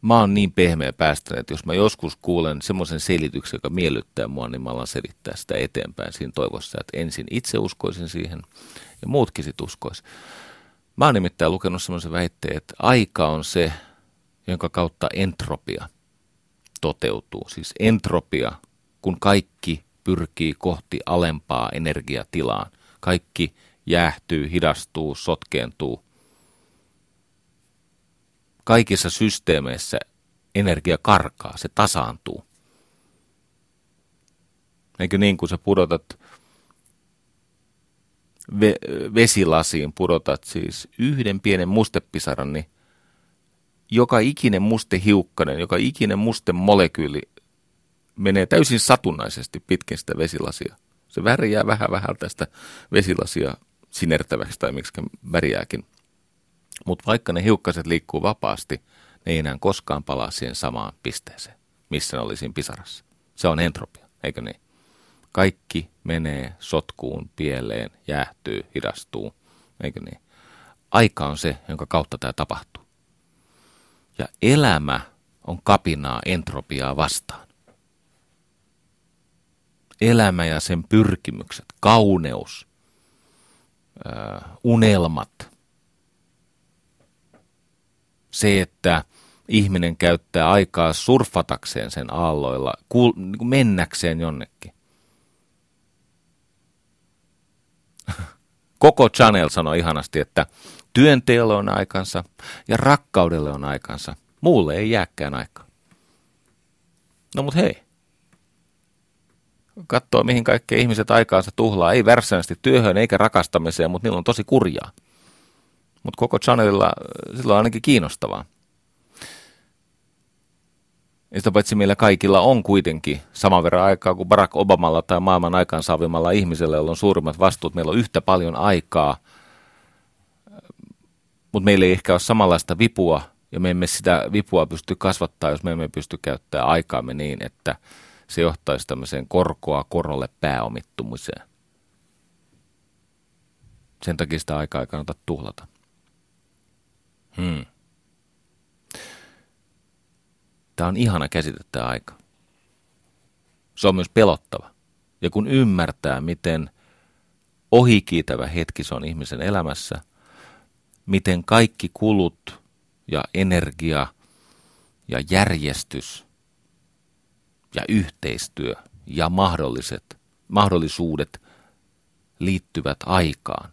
Mä oon niin pehmeä päästä, että jos mä joskus kuulen semmoisen selityksen, joka miellyttää mua, niin mä alan selittää sitä eteenpäin siinä toivossa, että ensin itse uskoisin siihen ja muutkin sit uskois. Mä oon nimittäin lukenut semmoisen väitteen, että aika on se, jonka kautta entropia toteutuu. Siis entropia, kun kaikki pyrkii kohti alempaa energiatilaan. Kaikki jäähtyy, hidastuu, sotkeentuu. Kaikissa systeemeissä energia karkaa, se tasaantuu. Eikö niin, kun sä pudotat ve- vesilasiin, pudotat siis yhden pienen mustepisaran, niin joka ikinen mustehiukkanen, joka ikinen muste molekyyli menee täysin satunnaisesti pitkin sitä vesilasia. Se värjää vähän vähän tästä vesilasia sinertäväksi tai miksi värjääkin. Mutta vaikka ne hiukkaset liikkuu vapaasti, ne ei enää koskaan palaa siihen samaan pisteeseen, missä ne oli pisarassa. Se on entropia, eikö niin? Kaikki menee sotkuun, pieleen, jäähtyy, hidastuu, eikö niin? Aika on se, jonka kautta tämä tapahtuu. Ja elämä on kapinaa entropiaa vastaan. Elämä ja sen pyrkimykset, kauneus, unelmat, se, että ihminen käyttää aikaa surfatakseen sen aalloilla, niin mennäkseen jonnekin. Koko Chanel sanoi ihanasti, että työnteolle on aikansa ja rakkaudelle on aikansa. Muulle ei jääkään aikaa. No mut hei. Katsoo, mihin kaikki ihmiset aikaansa tuhlaa. Ei värsäisesti työhön eikä rakastamiseen, mutta niillä on tosi kurjaa. Mutta koko Chanelilla sillä on ainakin kiinnostavaa. Ja sitä paitsi meillä kaikilla on kuitenkin saman verran aikaa kuin Barack Obamalla tai maailman aikaansaavimalla ihmisellä, jolla on suurimmat vastuut. Meillä on yhtä paljon aikaa, mutta meillä ei ehkä ole samanlaista vipua, ja me emme sitä vipua pysty kasvattaa, jos me emme pysty käyttämään aikaamme niin, että se johtaisi tämmöiseen korkoa korolle pääomittumiseen. Sen takia sitä aikaa ei kannata tuhlata. Hmm. Tämä on ihana käsite tämä aika. Se on myös pelottava. Ja kun ymmärtää, miten ohikiitävä hetki se on ihmisen elämässä, miten kaikki kulut ja energia ja järjestys ja yhteistyö ja mahdolliset, mahdollisuudet liittyvät aikaan.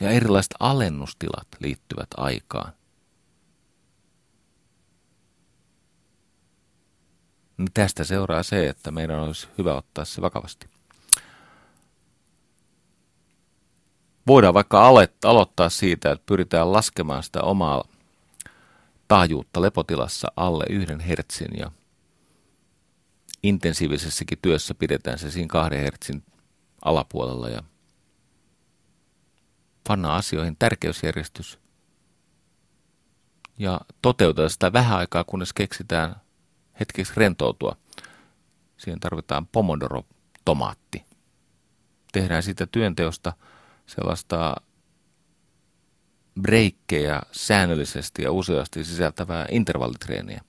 Ja erilaiset alennustilat liittyvät aikaan. Niin tästä seuraa se, että meidän olisi hyvä ottaa se vakavasti. Voidaan vaikka aloittaa siitä, että pyritään laskemaan sitä omaa taajuutta lepotilassa alle yhden hertsin ja intensiivisessäkin työssä pidetään se siinä kahden hertsin alapuolella ja panna asioihin tärkeysjärjestys ja toteutetaan sitä vähän aikaa, kunnes keksitään hetkeksi rentoutua. Siihen tarvitaan pomodoro-tomaatti. Tehdään siitä työnteosta sellaista breikkejä säännöllisesti ja useasti sisältävää intervallitreeniä.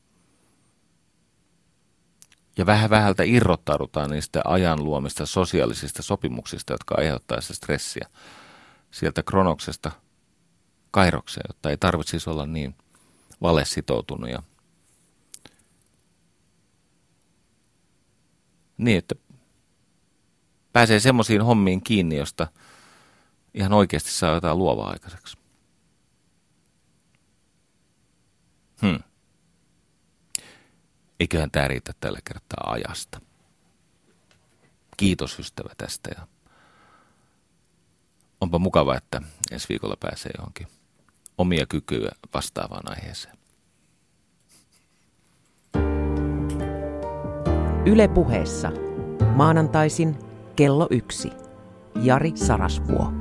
Ja vähän vähältä irrottaudutaan niistä ajan luomista sosiaalisista sopimuksista, jotka aiheuttaa sitä stressiä sieltä kronoksesta kairokseen, jotta ei tarvitsisi olla niin valesitoutunut ja Niin, että pääsee semmoisiin hommiin kiinni, josta ihan oikeasti saa jotain luovaa aikaiseksi. Hmm. Eiköhän tämä riitä tällä kertaa ajasta. Kiitos ystävä tästä ja onpa mukava, että ensi viikolla pääsee johonkin omia kykyjä vastaavaan aiheeseen. Ylepuheessa maanantaisin kello yksi. Jari Sarasvuo.